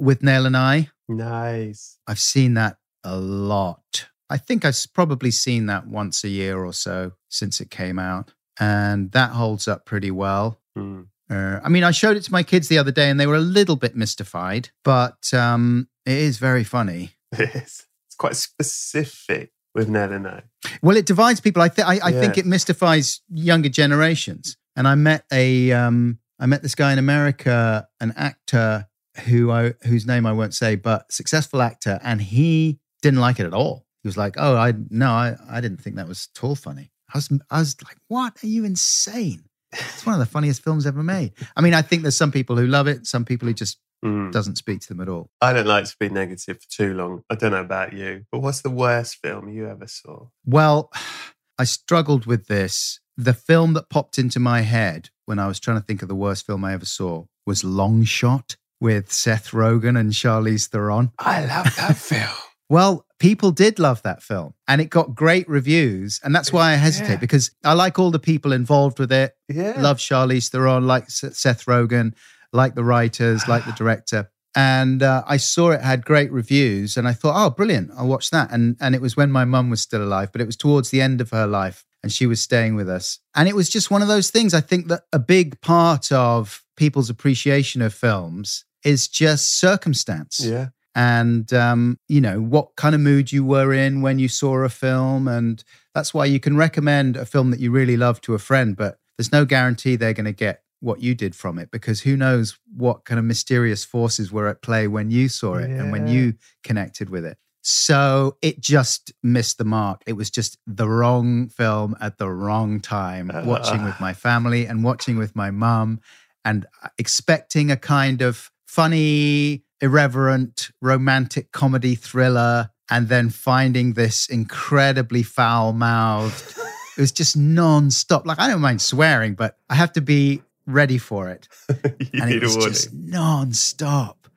Withnail and I. Nice. I've seen that a lot. I think I've probably seen that once a year or so since it came out, and that holds up pretty well. Hmm. Uh, I mean, I showed it to my kids the other day, and they were a little bit mystified, but um, it is very funny. It's, it's quite specific Withnail and I. Well, it divides people. I, th- I, I think it mystifies younger generations. And I met a, um, I met this guy in America, an actor who I, whose name I won't say, but successful actor, and he didn't like it at all. He was like, "Oh, I no, I, I didn't think that was at all funny." I was, I was like, "What? Are you insane?" It's one of the funniest films ever made. I mean, I think there's some people who love it, some people who just Hmm. doesn't speak to them at all. I don't like to be negative for too long. I don't know about you, but what's the worst film you ever saw? Well, I struggled with this. The film that popped into my head when I was trying to think of the worst film I ever saw was Long Shot with Seth Rogen and Charlize Theron. I love that film. Well, people did love that film and it got great reviews. And that's why I hesitate Yeah. because I like all the people involved with it. Yeah. Love Charlize Theron, like Seth Rogen, like the writers, like the director. And uh, I saw it had great reviews, and I thought, oh, brilliant! I'll watch that. And and it was when my mum was still alive, but it was towards the end of her life, and she was staying with us. And it was just one of those things. I think that a big part of people's appreciation of films is just circumstance Yeah. and um, you know what kind of mood you were in when you saw a film and that's why you can recommend a film that you really love to a friend but there's no guarantee they're going to get what you did from it because who knows what kind of mysterious forces were at play when you saw it and when you connected with it so it just missed the mark it was just the wrong film at the wrong time watching with my family and watching with my mum and uh, expecting a kind of funny, irreverent, romantic comedy thriller, and then finding this incredibly foul mouthed. it was just non stop. Like, I don't mind swearing, but I have to be ready for it. you And it was just non stop.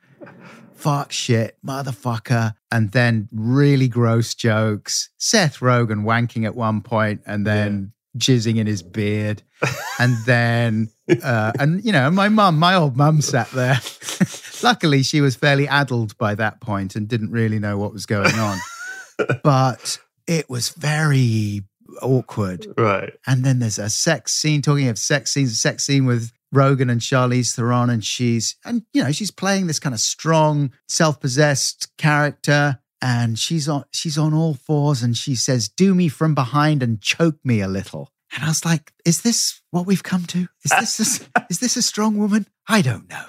Fuck shit, motherfucker. And then really gross jokes. Seth Rogen wanking at one point and then jizzing in his beard. And then, uh, and you know, my mum, my old mum sat there. Luckily, she was fairly addled by that point and didn't really know what was going on. but it was very awkward. Right. And then there's a sex scene, talking of sex scenes, a sex scene with Rogen and Charlize Theron. And she's, and you know, she's playing this kind of strong, self-possessed character. And she's on, she's on all fours and she says, do me from behind and choke me a little. And I was like, is this what we've come to? Is this, a, is this a strong woman? I don't know.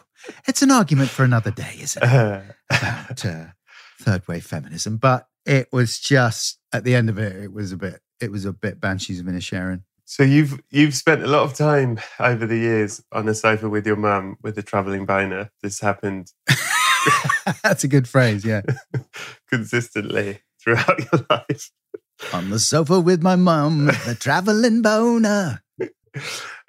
It's an argument for another day, isn't it? About uh, third wave feminism, but it was just at the end of it, it was a bit, it was a bit Banshees of Inisherin. So you've you've spent a lot of time over the years on a sofa with your mum with a travelling boner. This happened That's a good phrase, yeah. consistently throughout your life. On the sofa with my mum, the traveling boner.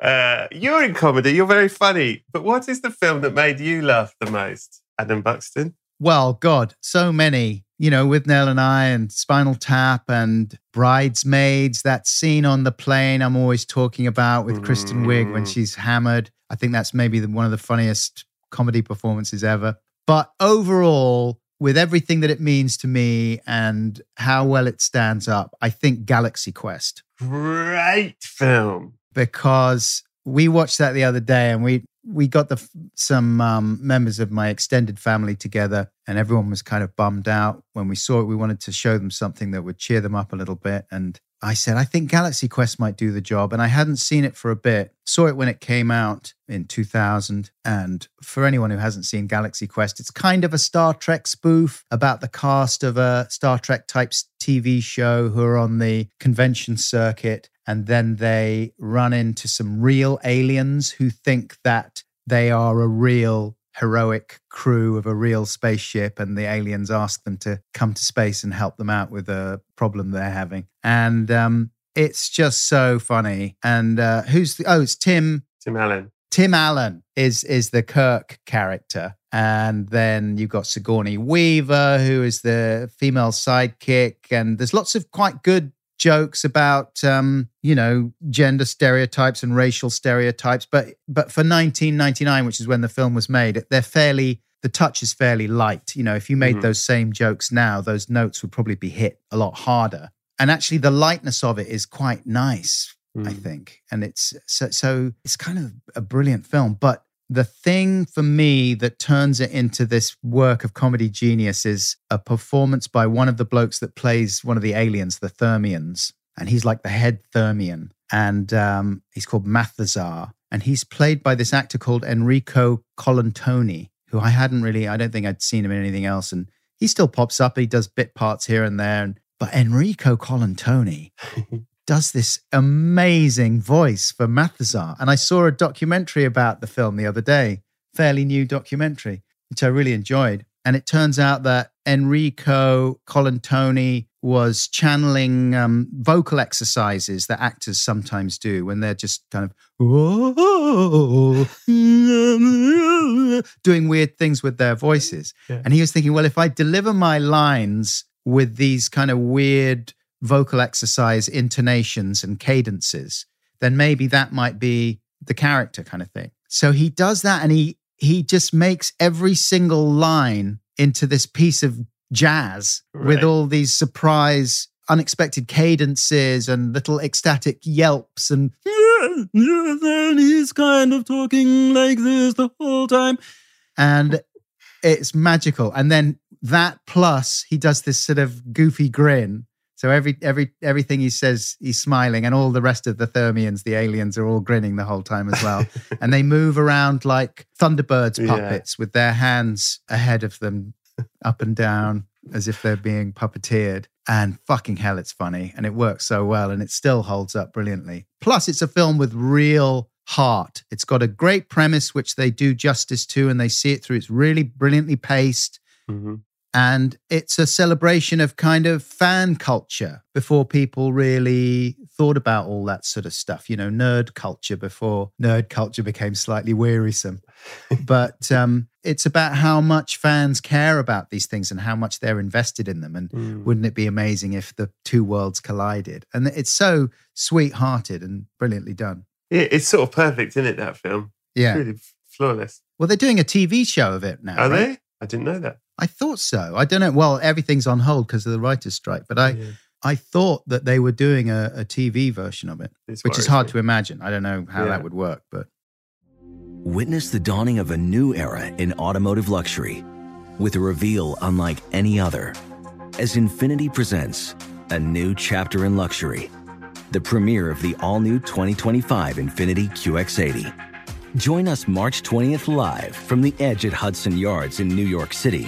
Uh, you're in comedy. You're very funny. But what is the film that made you laugh the most, Adam Buxton? Well, God, so many. You know, Withnail and I, and Spinal Tap, and Bridesmaids. That scene on the plane I'm always talking about with Kristen Wiig when Mm. she's hammered. I think that's maybe the, one of the funniest comedy performances ever. But overall, with everything that it means to me and how well it stands up, I think Galaxy Quest. Great film. because we watched that the other day and we we got the some um, members of my extended family together and everyone was kind of bummed out. When we saw it we wanted to show them something that would cheer them up a little bit. And i said i think galaxy quest might do the job. And i hadn't seen it for a bit. Saw it when it came out in 2000 and for anyone who hasn't seen galaxy quest it's kind of a star trek spoof about the cast of a star trek type tv show who are on the convention circuit and then they run into some real aliens who think that they are a real heroic crew of a real spaceship and the aliens ask them to come to space and help them out with a problem they're having. And um, it's just so funny. And uh, who's the oh it's tim Tim Allen. Tim Allen is is the Kirk character, and then you've got Sigourney Weaver, who is the female sidekick, and there's lots of quite good jokes about um, you know gender stereotypes and racial stereotypes, but but for 1999, which is when the film was made, they're fairly the touch is fairly light. You know, if you made Mhm. those same jokes now, those notes would probably be hit a lot harder. And actually, the lightness of it is quite nice I Mm. think. And it's so, so it's kind of a brilliant film. But the thing for me that turns it into this work of comedy genius is a performance by one of the blokes that plays one of the aliens, the Thermians. And he's like the head Thermian. And um, he's called Mathazar. And he's played by this actor called Enrico Colantoni, who I hadn't really, I don't think I'd seen him in anything else. And he still pops up. He does bit parts here and there. And, but Enrico Colantoni does this amazing voice for Mathazar. And I saw a documentary about the film the other day, fairly new documentary, which I really enjoyed. And it turns out that Enrico Colantoni was channeling um, vocal exercises that actors sometimes do when they're just kind of doing weird things with their voices. Yeah. And he was thinking, well, if I deliver my lines with these kind of weird vocal exercise intonations and cadences, then maybe that might be the character kind of thing. So he does that and he he just makes every single line into this piece of jazz with all these surprise unexpected cadences and little ecstatic yelps and and he's kind of talking like this the whole time. And it's magical. And then that plus he does this sort of goofy grin so every every everything he says he's smiling and all the rest of the thermians the aliens are all grinning the whole time as well. And they move around like thunderbirds Yeah. puppets with their hands ahead of them up and down as if they're being puppeteered. And fucking hell it's funny and it works so well and it still holds up brilliantly. Plus it's a film with real heart. It's got a great premise which they do justice to and they see it through. It's really brilliantly paced. Mhm. And it's a celebration of kind of fan culture before people really thought about all that sort of stuff you know nerd culture before nerd culture became slightly wearisome but um, it's about how much fans care about these things and how much they're invested in them and Mm. wouldn't it be amazing if the two worlds collided and it's so sweet-hearted and brilliantly done Yeah, it's sort of perfect, isn't it? That film. yeah Really flawless. well they're doing a tv show of it now Are right? they? I didn't know that. I thought so i don't know well everything's on hold because of the writers strike but i Yeah, I thought that they were doing a, a TV version of it, this which is hard me. to imagine. I don't know how Yeah. that would work, but Witness the dawning of a new era in automotive luxury with a reveal unlike any other as Infiniti presents a new chapter in luxury, the premiere of the all new 2025 Infiniti QX80. Join us March 20th live from the edge at Hudson Yards in New York City,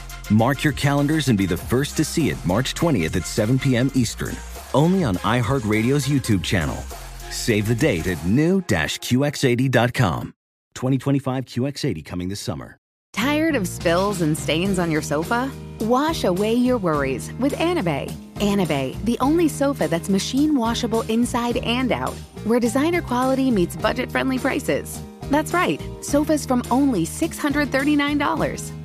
Mark your calendars and be the first to see it March 20th at 7 p.m. Eastern, only on iHeartRadio's YouTube channel. Save the date at new-QX80.com. 2025 QX80 coming this summer. Tired of spills and stains on your sofa? Wash away your worries with Anabei. Anabei, the only sofa that's machine washable inside and out, where designer quality meets budget friendly prices. That's right, sofas from only $639.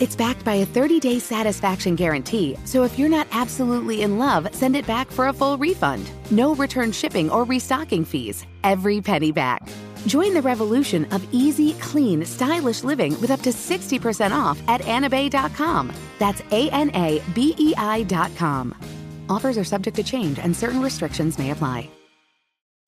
It's backed by a 30 day satisfaction guarantee, so if you're not absolutely in love, send it back for a full refund. No return shipping or restocking fees. Every penny back. Join the revolution of easy, clean, stylish living with up to 60% off at anabei.com. That's A N A B E I.com. Offers are subject to change and certain restrictions may apply.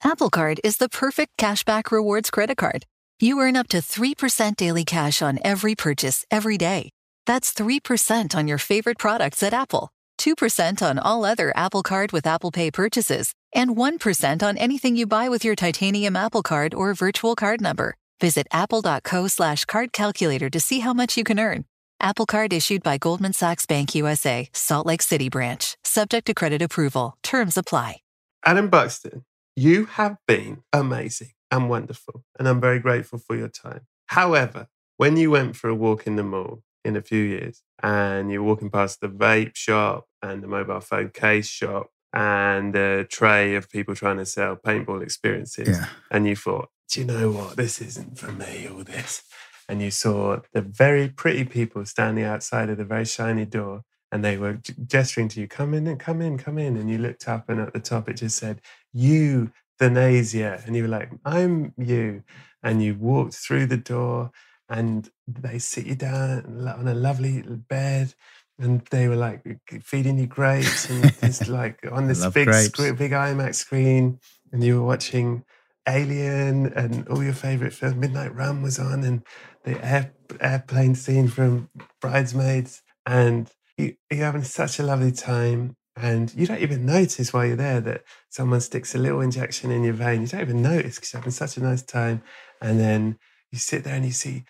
Apple Card is the perfect cashback rewards credit card. You earn up to 3% daily cash on every purchase every day. That's 3% on your favorite products at Apple, 2% on all other Apple Card with Apple Pay purchases, and 1% on anything you buy with your titanium Apple Card or virtual card number. Visit apple.co slash card calculator to see how much you can earn. Apple Card issued by Goldman Sachs Bank USA, Salt Lake City branch, subject to credit approval. Terms apply. Adam Buxton, you have been amazing and wonderful, and I'm very grateful for your time. However, when you went for a walk in the mall in a few years and you're walking past the vape shop and the mobile phone case shop and a tray of people trying to sell paintball experiences, Yeah. and you thought, do you know what? This isn't for me, all this. And you saw the very pretty people standing outside of the very shiny door and they were gesturing to you, come in and come in, come in. And you looked up and at the top it just said, you, Thanasia. And you were like, I'm you. And you walked through the door and they sit you down on a lovely bed. And they were like feeding you grapes and this like on this big screen, big IMAX screen, and you were watching Alien and all your favorite films. Midnight Run was on, and the air, airplane scene from Bridesmaids, and you, you're having such a lovely time. And you don't even notice while you're there that someone sticks a little injection in your vein. You don't even notice because you're having such a nice time. And then you sit there and you see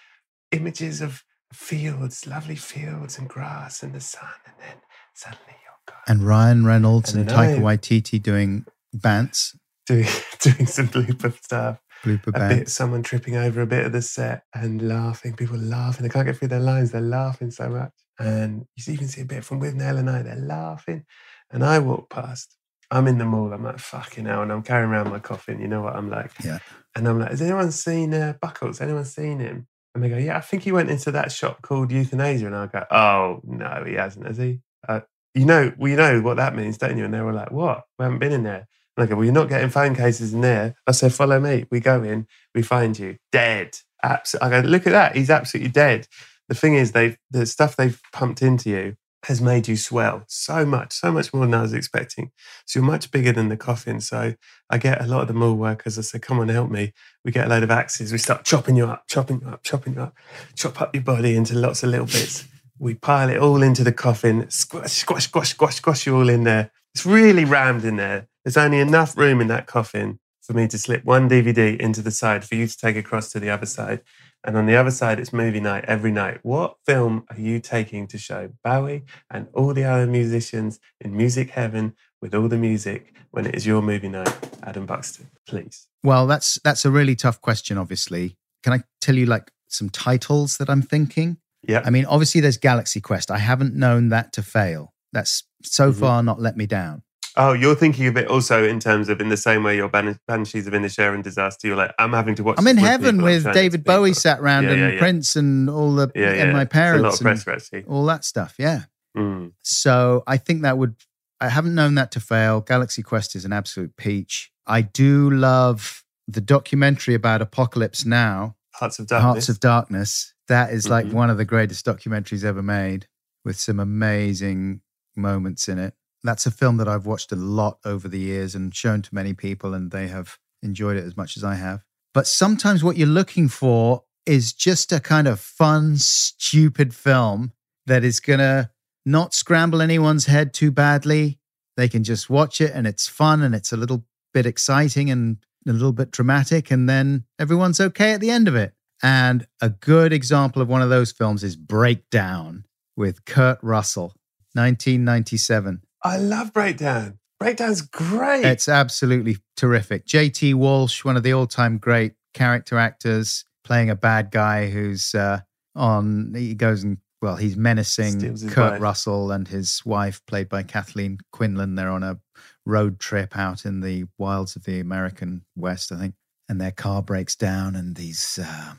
images of fields, lovely fields and grass and the sun. And then suddenly you're gone. And Ryan Reynolds and, And Taika I- Waititi doing bants, Doing, doing some blooper stuff. blooper a bit, someone tripping over a bit of the set and laughing. People laughing. They can't get through their lines. They're laughing so much. And you even see a bit from Withnail and I. They're laughing. And I walk past. I'm in the mall. I'm like, fucking hell. And I'm carrying around my coffin. You know what I'm like? Yeah. And I'm like, has anyone seen uh, Buckles? Anyone seen him? And they go, yeah, I think he went into that shop called Euthanasia. And I go, oh, no, he hasn't, has he? Uh, you know, we know what that means, don't you? And they were like, what? We haven't been in there. And I go, well, you're not getting phone cases in there. I said, follow me. We go in, we find you dead. Absolutely. I go, look at that. He's absolutely dead. The thing is, they've the stuff they've pumped into you has made you swell so much, so much more than I was expecting. So you're much bigger than the coffin. So I get a lot of the mall workers. I say, come on, help me. We get a load of axes. We start chopping you up, chopping you up, chopping you up, chop up your body into lots of little bits. We pile it all into the coffin, squash, squash, squash, squash, squash you all in there. It's really rammed in there. There's only enough room in that coffin for me to slip one DVD into the side for you to take across to the other side. And on the other side, it's movie night every night. What film are you taking to show Bowie and all the other musicians in music heaven with all the music when it is your movie night? Adam Buxton, please. Well, that's that's a really tough question. Obviously, can I tell you like some titles that I'm thinking? Yeah. I mean, obviously, there's Galaxy Quest. I haven't known that to fail. That's so Mhm. far not let me down. Oh, you're thinking of it also in terms of in the same way your Ban- Banshees of Inisherin and disaster. You're like, I'm having to watch. I'm in heaven with showing it to David Bowie sat round Yeah, and yeah, yeah. Prince and all the and my It's a lot parents of and actually. all that stuff. Yeah. Mm. So I think that would, I haven't known that to fail. Galaxy Quest is an absolute peach. I do love the documentary about Apocalypse Now, Hearts of Darkness. Hearts of Darkness. That is like Mhm. one of the greatest documentaries ever made with some amazing moments in it. That's a film that I've watched a lot over the years and shown to many people, and they have enjoyed it as much as I have. But sometimes what you're looking for is just a kind of fun, stupid film that is going to not scramble anyone's head too badly. They can just watch it and it's fun and it's a little bit exciting and a little bit dramatic, and then everyone's okay at the end of it. And a good example of one of those films is Breakdown with Kurt Russell, 1997. I love Breakdown. Breakdown's great. It's absolutely terrific. JT Walsh, one of the all time great character actors, playing a bad guy who's uh, on, he goes and, well, he's menacing Kurt wife. Russell and his wife, played by Kathleen Quinlan. They're on a road trip out in the wilds of the American West, I think. And their car breaks down and these, uh,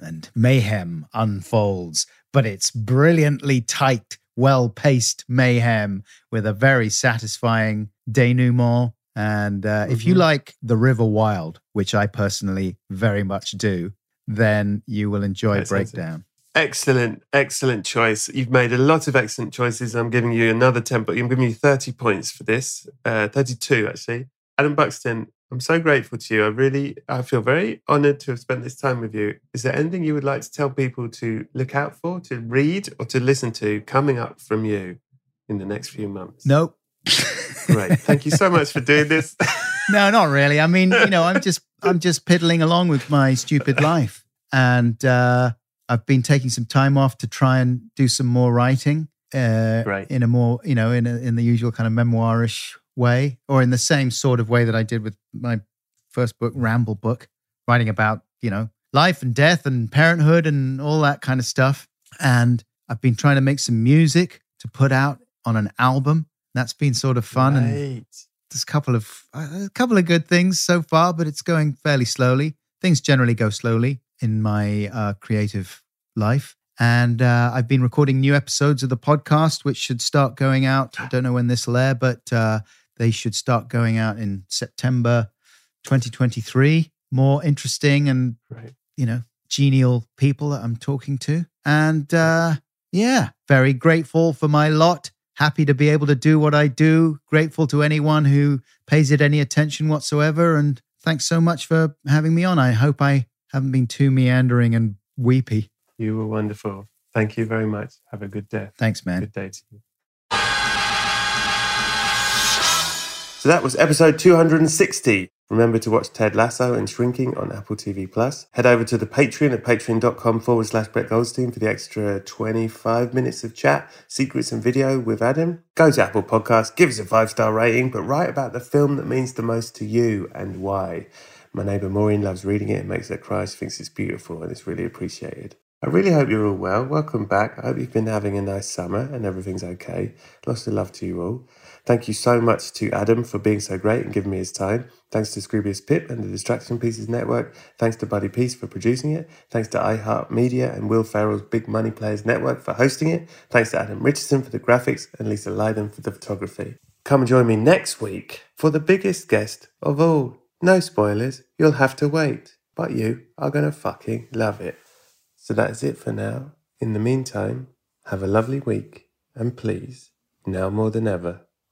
and mayhem unfolds. But it's brilliantly tight, well paced mayhem with a very satisfying denouement. And uh, if you Mhm. like The River Wild, which I personally very much do, then you will enjoy That sounds it. Breakdown. Excellent, excellent choice. You've made a lot of excellent choices. I'm giving you another 10, but I'm giving you 30 points for this, uh, 32 actually. Adam Buxton, I'm so grateful to you. I really, I feel very honored to have spent this time with you. Is there anything you would like to tell people to look out for, to read, or to listen to coming up from you in the next few months? Nope. Great. Thank you so much for doing this. no, not really. I mean, you know, I'm just I'm just piddling along with my stupid life, and uh, I've been taking some time off to try and do some more writing. Uh, Right. In a more, you know, in a, in the usual kind of memoirish way, or in the same sort of way that I did with my first book, Ramble book, writing about you know life and death and parenthood and all that kind of stuff. And I've been trying to make some music to put out on an album. That's been sort of fun and there's a couple of a couple of good things so far, but it's going fairly slowly. Things generally go slowly in my uh, creative life, and uh, I've been recording new episodes of the podcast, which should start going out. I don't know when this will air, but uh, they should start going out in September 2023. More interesting and Right. you know genial people that I'm talking to, and uh, yeah, very grateful for my lot. Happy to be able to do what I do. Grateful to anyone who pays it any attention whatsoever. And thanks so much for having me on. I hope I haven't been too meandering and weepy. You were wonderful. Thank you very much. Have a good day. Thanks, man. Good day to you. So that was episode 260. Remember to watch Ted Lasso and Shrinking on Apple TV Plus. Head over to the Patreon at patreon.com forward slash Brett Goldstein for the extra 25 minutes of chat, secrets, and video with Adam. Go to Apple Podcasts, give us a five star rating, but write about the film that means the most to you and why. My neighbour Maureen loves reading it makes her cry. She thinks it's beautiful and it's really appreciated. I really hope you're all well. Welcome back. I hope you've been having a nice summer and everything's okay. Lots of love to you all. Thank you so much to Adam for being so great and giving me his time. Thanks to Scroobius Pip and the Distraction Pieces Network. Thanks to Buddy Peace for producing it. Thanks to iHeartMedia and Will Ferrell's Big Money Players Network for hosting it. Thanks to Adam Richardson for the graphics and Lisa Lydon for the photography. Come and join me next week for the biggest guest of all. No spoilers, you'll have to wait. But you are going to fucking love it. So that's it for now. In the meantime, have a lovely week and please, now more than ever,